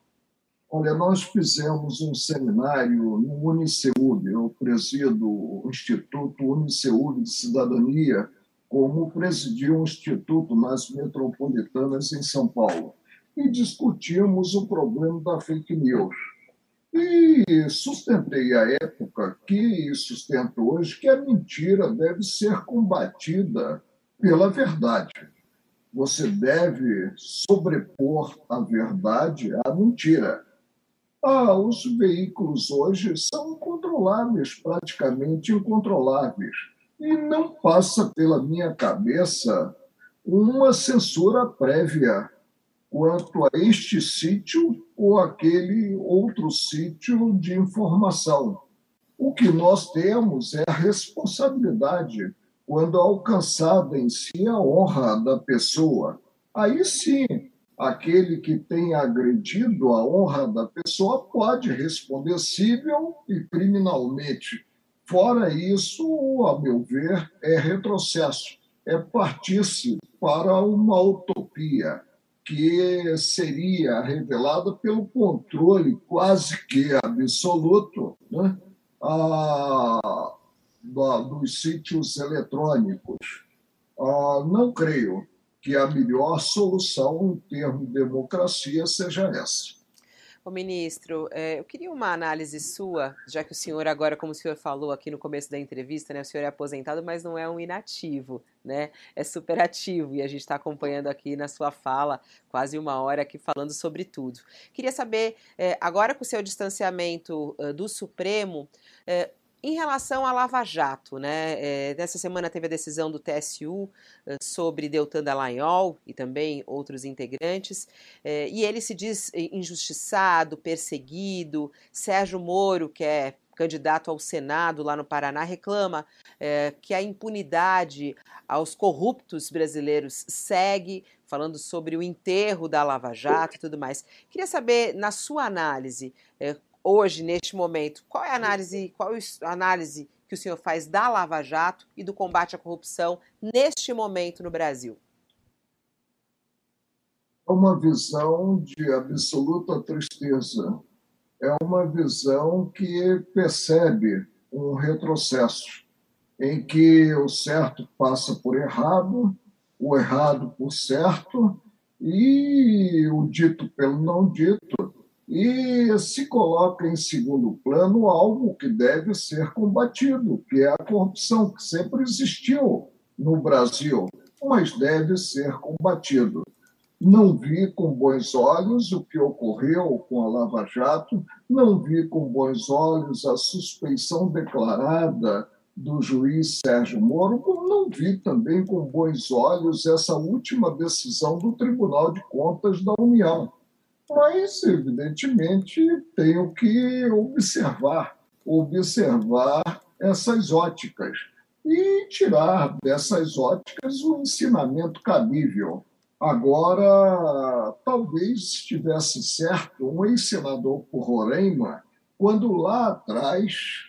Olha, nós fizemos um seminário no Uniceub, eu presido o Instituto Uniceub de Cidadania, como presidi um instituto nas metropolitanas em São Paulo, e discutimos o problema da fake news e sustentei à época, que sustento hoje, que a mentira deve ser combatida pela verdade. Você deve sobrepor a verdade à mentira. Ah, os veículos hoje são incontroláveis, praticamente incontroláveis. E não passa pela minha cabeça uma censura prévia quanto a este sítio ou aquele outro sítio de informação. O que nós temos é a responsabilidade quando alcançada em si a honra da pessoa. Aí sim, aquele que tem agredido a honra da pessoa pode responder civil e criminalmente. Fora isso, a meu ver, é retrocesso, é partir-se para uma utopia que seria revelada pelo controle quase que absoluto né, a, da, dos sítios eletrônicos. Ah, não creio que a melhor solução em termos de democracia seja essa. Ô, ministro, é, eu queria uma análise sua, já que o senhor agora, como o senhor falou aqui no começo da entrevista, né, o senhor é aposentado, mas não é um inativo, né? É superativo e a gente está acompanhando aqui na sua fala quase uma hora aqui falando sobre tudo. Queria saber, é, agora com o seu distanciamento do Supremo, é, em relação à Lava Jato, né? É, nessa semana teve a decisão do TSU sobre Deltan Dallagnol e também outros integrantes, é, e ele se diz injustiçado, perseguido. Sérgio Moro, que é candidato ao Senado lá no Paraná, reclama é, que a impunidade aos corruptos brasileiros segue, falando sobre o enterro da Lava Jato e tudo mais. Queria saber, na sua análise, hoje, neste momento, qual é a análise, qual é a análise que o senhor faz da Lava Jato e do combate à corrupção neste momento no Brasil? É uma visão de absoluta tristeza. É uma visão que percebe um retrocesso, em que o certo passa por errado, o errado por certo, e o dito pelo não dito e se coloca em segundo plano algo que deve ser combatido, que é a corrupção, que sempre existiu no Brasil, mas deve ser combatido. Não vi com bons olhos o que ocorreu com a Lava Jato, não vi com bons olhos a suspeição declarada do juiz Sérgio Moro, como não vi também com bons olhos essa última decisão do Tribunal de Contas da União mas, evidentemente, tenho que observar, observar essas óticas e tirar dessas óticas o um ensinamento cabível. Agora, talvez estivesse certo um ex-senador por Roraima, quando lá atrás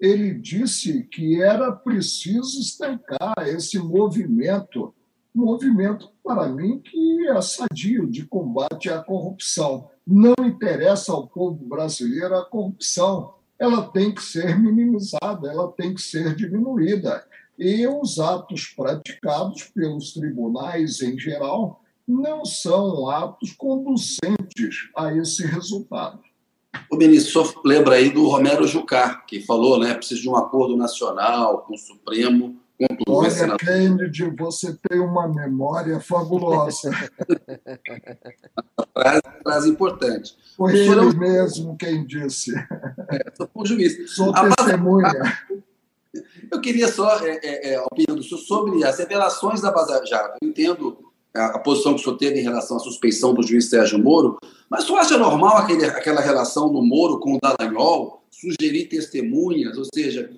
ele disse que era preciso estancar esse movimento movimento, para mim, que é sadio de combate à corrupção. Não interessa ao povo brasileiro a corrupção. Ela tem que ser minimizada, ela tem que ser diminuída. E os atos praticados pelos tribunais em geral não são atos conducentes a esse resultado. O ministro, senhor lembra aí do Romero Jucá, que falou, né, precisa de um acordo nacional com o Supremo Olha, Kennedy, você tem uma memória fabulosa. frase, frase importante. Foi ele não... mesmo quem disse. É, sou juiz. Sou a testemunha. Eu queria só é, é, é, a opinião do senhor sobre as revelações da Vaza Jato. Eu entendo a, a, posição que o senhor teve em relação à suspeição do juiz Sérgio Moro, mas o senhor acha normal aquele, aquela relação do Moro com o Dallagnol, sugerir testemunhas, ou seja,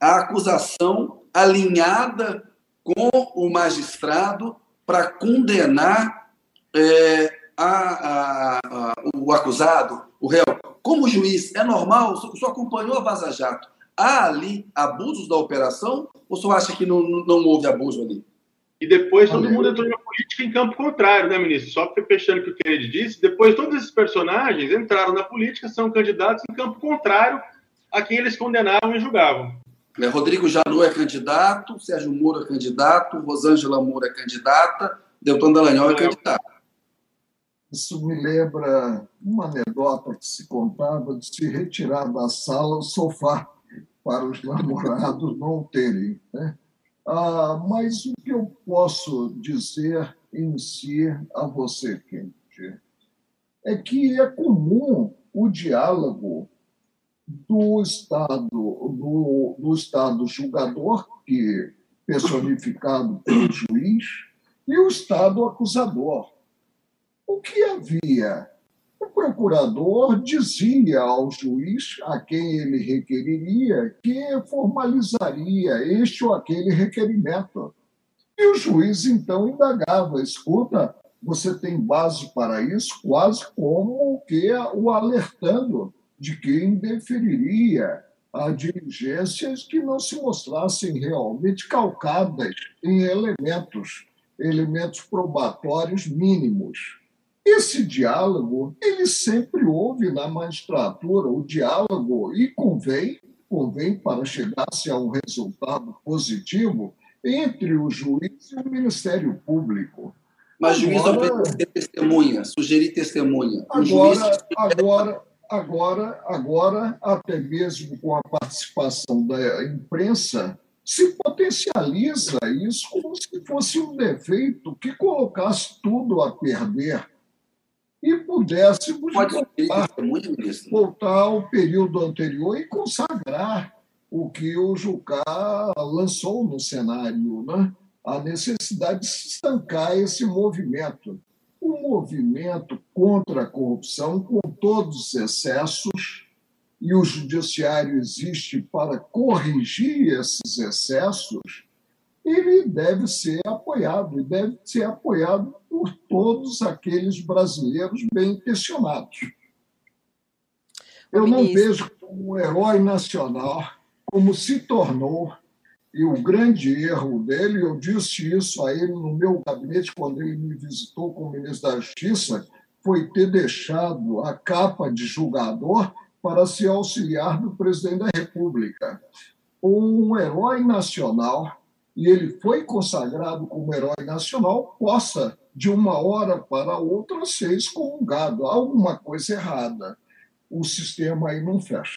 a acusação alinhada com o magistrado para condenar é, a, a, o acusado, o réu. Como juiz, é normal? O senhor acompanhou a Vaza Jato? Há ali abusos da operação ou o senhor acha que não, não houve abuso ali? E depois todo mundo entrou na política em campo contrário, né, ministro? Só fechando o que o Kennedy disse, depois todos esses personagens entraram na política, são candidatos em campo contrário a quem eles condenavam e julgavam. É, Rodrigo Janot é candidato, Sérgio Moro é candidato, Rosângela Moura é candidata, Deltan Dallagnol é candidato. Isso me lembra uma anedota que se contava de se retirar da sala o sofá para os namorados não terem. Né? Ah, mas o que eu posso dizer em si a você, Kennedy, é que é comum o diálogo do Estado, do, do Estado julgador, que personificado pelo juiz, e o Estado acusador. O que havia? O procurador dizia ao juiz a quem ele requeriria que formalizaria este ou aquele requerimento. E o juiz então indagava: escuta, você tem base para isso, quase como que o alertando de que indeferiria a diligências que não se mostrassem realmente calcadas em elementos, elementos probatórios mínimos. Esse diálogo, ele sempre houve na magistratura, o diálogo, e convém, convém para chegar-se a um resultado positivo entre o juiz e o Ministério Público. Mas o juiz precisa testemunha, sugerir testemunha. Agora, juiz... agora, agora, agora, até mesmo com a participação da imprensa, se potencializa isso como se fosse um defeito que colocasse tudo a perder e pudéssemos voltar, voltar ao período anterior e consagrar o que o Jucá lançou no cenário, né? a necessidade de se estancar esse movimento um movimento contra a corrupção, com todos os excessos, e o judiciário existe para corrigir esses excessos, ele deve ser apoiado, e deve ser apoiado por todos aqueles brasileiros bem intencionados. Eu não vejo como um herói nacional, como se tornou e o grande erro dele, eu disse isso a ele no meu gabinete quando ele me visitou como ministro da Justiça, foi ter deixado a capa de julgador para se auxiliar do presidente da República. Um herói nacional, e ele foi consagrado como herói nacional, possa, de uma hora para outra, ser excomungado. Há alguma coisa errada. O sistema aí não fecha.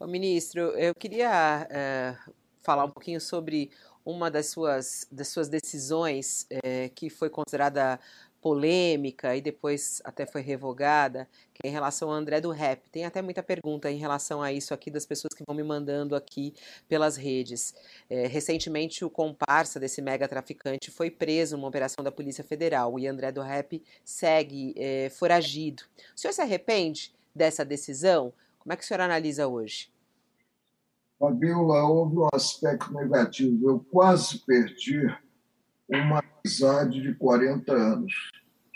Ô, ministro, eu queria é falar um pouquinho sobre uma das suas, das suas decisões é, que foi considerada polêmica e depois até foi revogada, é em relação ao André do Rap. Tem até muita pergunta em relação a isso aqui das pessoas que vão me mandando aqui pelas redes. É, recentemente, o comparsa desse mega traficante foi preso numa operação da Polícia Federal e André do Rap segue é, foragido. O senhor se arrepende dessa decisão? Como é que o senhor analisa hoje? Fabiola, houve um aspecto negativo. Eu quase perdi uma amizade de 40 anos.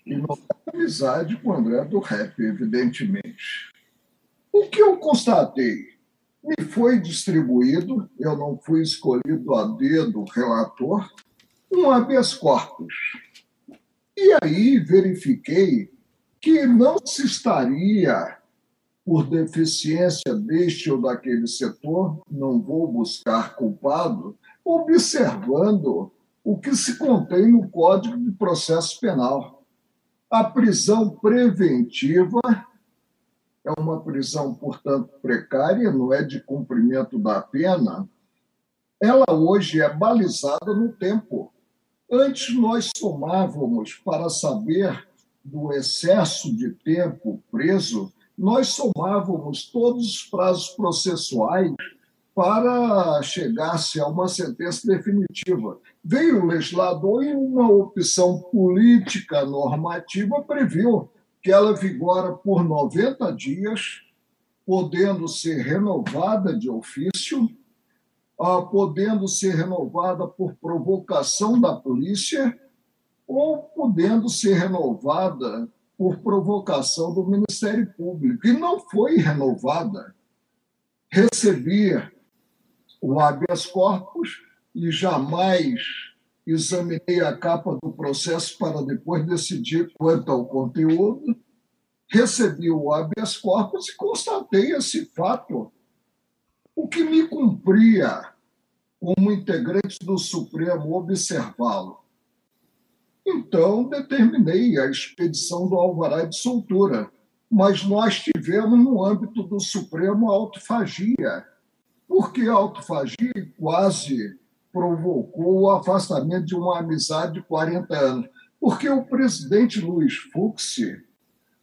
E não é amizade com o André do Rap, evidentemente. O que eu constatei? Me foi distribuído, eu não fui escolhido a dedo relator, um habeas corpus. E aí verifiquei que não se estaria por deficiência deste ou daquele setor, não vou buscar culpado, observando o que se contém no Código de Processo Penal. A prisão preventiva é uma prisão, portanto, precária, não é de cumprimento da pena. Ela hoje é balizada no tempo. Antes nós somávamos para saber do excesso de tempo preso nós somávamos todos os prazos processuais para chegar-se a uma sentença definitiva. Veio o legislador e uma opção política normativa previu que ela vigora por 90 dias, podendo ser renovada de ofício, ah, podendo ser renovada por provocação da polícia ou podendo ser renovada por provocação do Ministério Público. E não foi renovada. Recebi o habeas corpus e jamais examinei a capa do processo para depois decidir quanto ao conteúdo. Recebi o habeas corpus e constatei esse fato. O que me cumpria como integrante do Supremo observá-lo então, determinei a expedição do alvará de soltura. Mas nós tivemos, no âmbito do Supremo, autofagia, porque a autofagia quase provocou o afastamento de uma amizade de 40 anos. Porque o presidente Luiz Fux,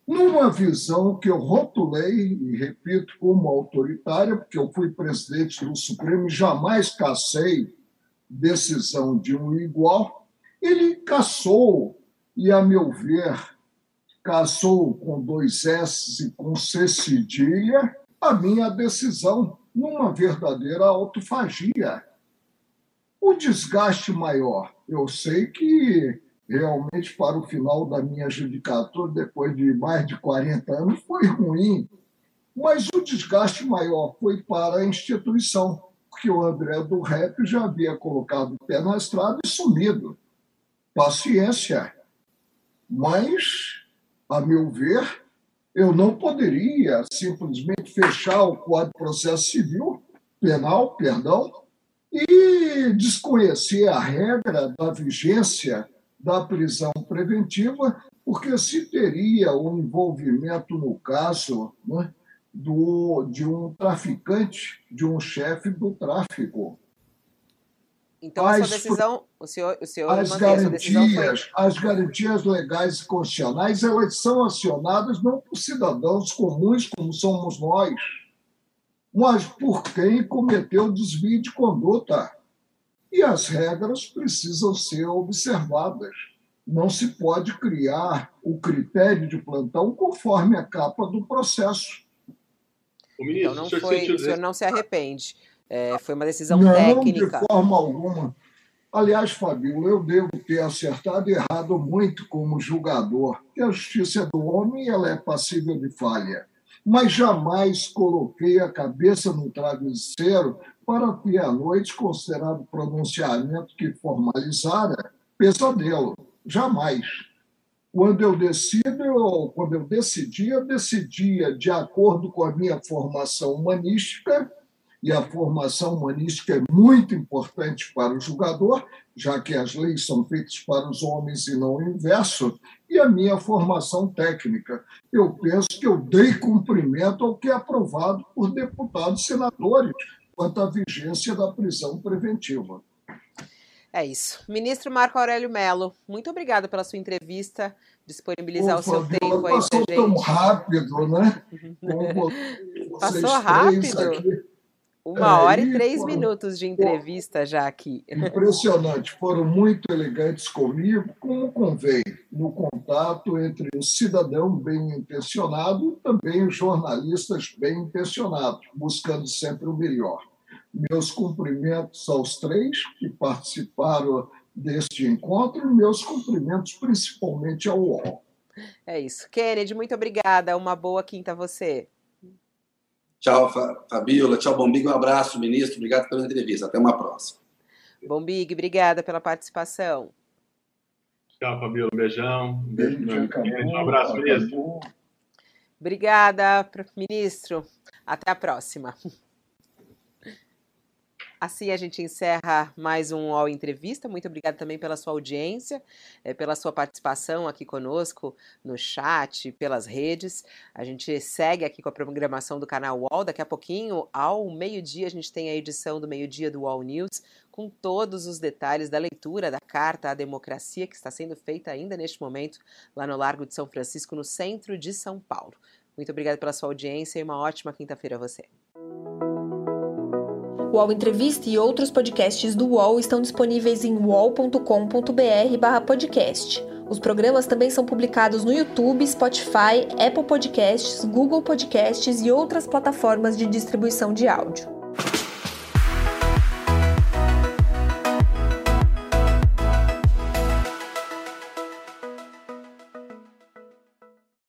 numa visão que eu rotulei, e repito, como autoritária, porque eu fui presidente do Supremo e jamais cacei decisão de um igual, ele caçou, e a meu ver, caçou com dois S e com C cedilha, a minha decisão numa verdadeira autofagia. O desgaste maior, eu sei que realmente para o final da minha judicatura, depois de mais de 40 anos, foi ruim, mas o desgaste maior foi para a instituição, porque o André do Rep já havia colocado o pé na estrada e sumido paciência. Mas, a meu ver, eu não poderia simplesmente fechar o Código de Processo Civil, penal, perdão, e desconhecer a regra da vigência da prisão preventiva, porque se teria um envolvimento no caso né, do, de um traficante, de um chefe do tráfico. Então, as, a sua decisão, o senhor, o senhor as garantias, foi... as garantias legais e constitucionais, elas são acionadas não por cidadãos comuns como somos nós, mas por quem cometeu desvio de conduta. E as regras precisam ser observadas. Não se pode criar o critério de plantão conforme a capa do processo. O ministro, então não foi, o senhor não se arrepende. É, foi uma decisão não, técnica. De forma alguma. Aliás, Fabio, eu devo ter acertado e errado muito como julgador, que a justiça é do homem e ela é passível de falha. Mas jamais coloquei a cabeça no travesseiro para ter à noite considerado pronunciamento que formalizara pesadelo. Jamais. Quando eu decido, quando eu decidia, decidia de acordo com a minha formação humanística e a formação humanística é muito importante para o julgador, já que as leis são feitas para os homens e não o inverso, e a minha formação técnica. Eu penso que eu dei cumprimento ao que é aprovado por deputados e senadores quanto à vigência da prisão preventiva. É isso. Ministro Marco Aurélio Mello, muito obrigada pela sua entrevista, disponibilizar o seu tempo aí para gente. Passou tão rápido, né? Passou rápido. Uma é, hora e três foram, minutos de entrevista já aqui. Impressionante. Foram muito elegantes comigo, como convém, no contato entre o cidadão bem intencionado e também os jornalistas bem intencionados, buscando sempre o melhor. Meus cumprimentos aos três que participaram deste encontro e meus cumprimentos principalmente ao UOL. É isso. Kennedy, muito obrigada. Uma boa quinta a você. Tchau, Fabiola. Tchau, Bombig. Um abraço, ministro. Obrigado pela entrevista. Até uma próxima. Bombig, obrigada pela participação. Tchau, Fabiola. Um beijão. Um, beijo, um abraço, ministro. Obrigada, ministro. Até a próxima. Assim a gente encerra mais um UOL Entrevista. Muito obrigada também pela sua audiência, eh, pela sua participação aqui conosco no chat, pelas redes. A gente segue aqui com a programação do canal UOL. Daqui a pouquinho, ao meio-dia, a gente tem a edição do meio-dia do UOL News com todos os detalhes da leitura da Carta à Democracia que está sendo feita ainda neste momento lá no Largo de São Francisco, no centro de São Paulo. Muito obrigada pela sua audiência e uma ótima quinta-feira a você. O UOL Entrevista e outros podcasts do UOL estão disponíveis em uol.com.br/podcast. Os programas também são publicados no YouTube, Spotify, Apple Podcasts, Google Podcasts e outras plataformas de distribuição de áudio.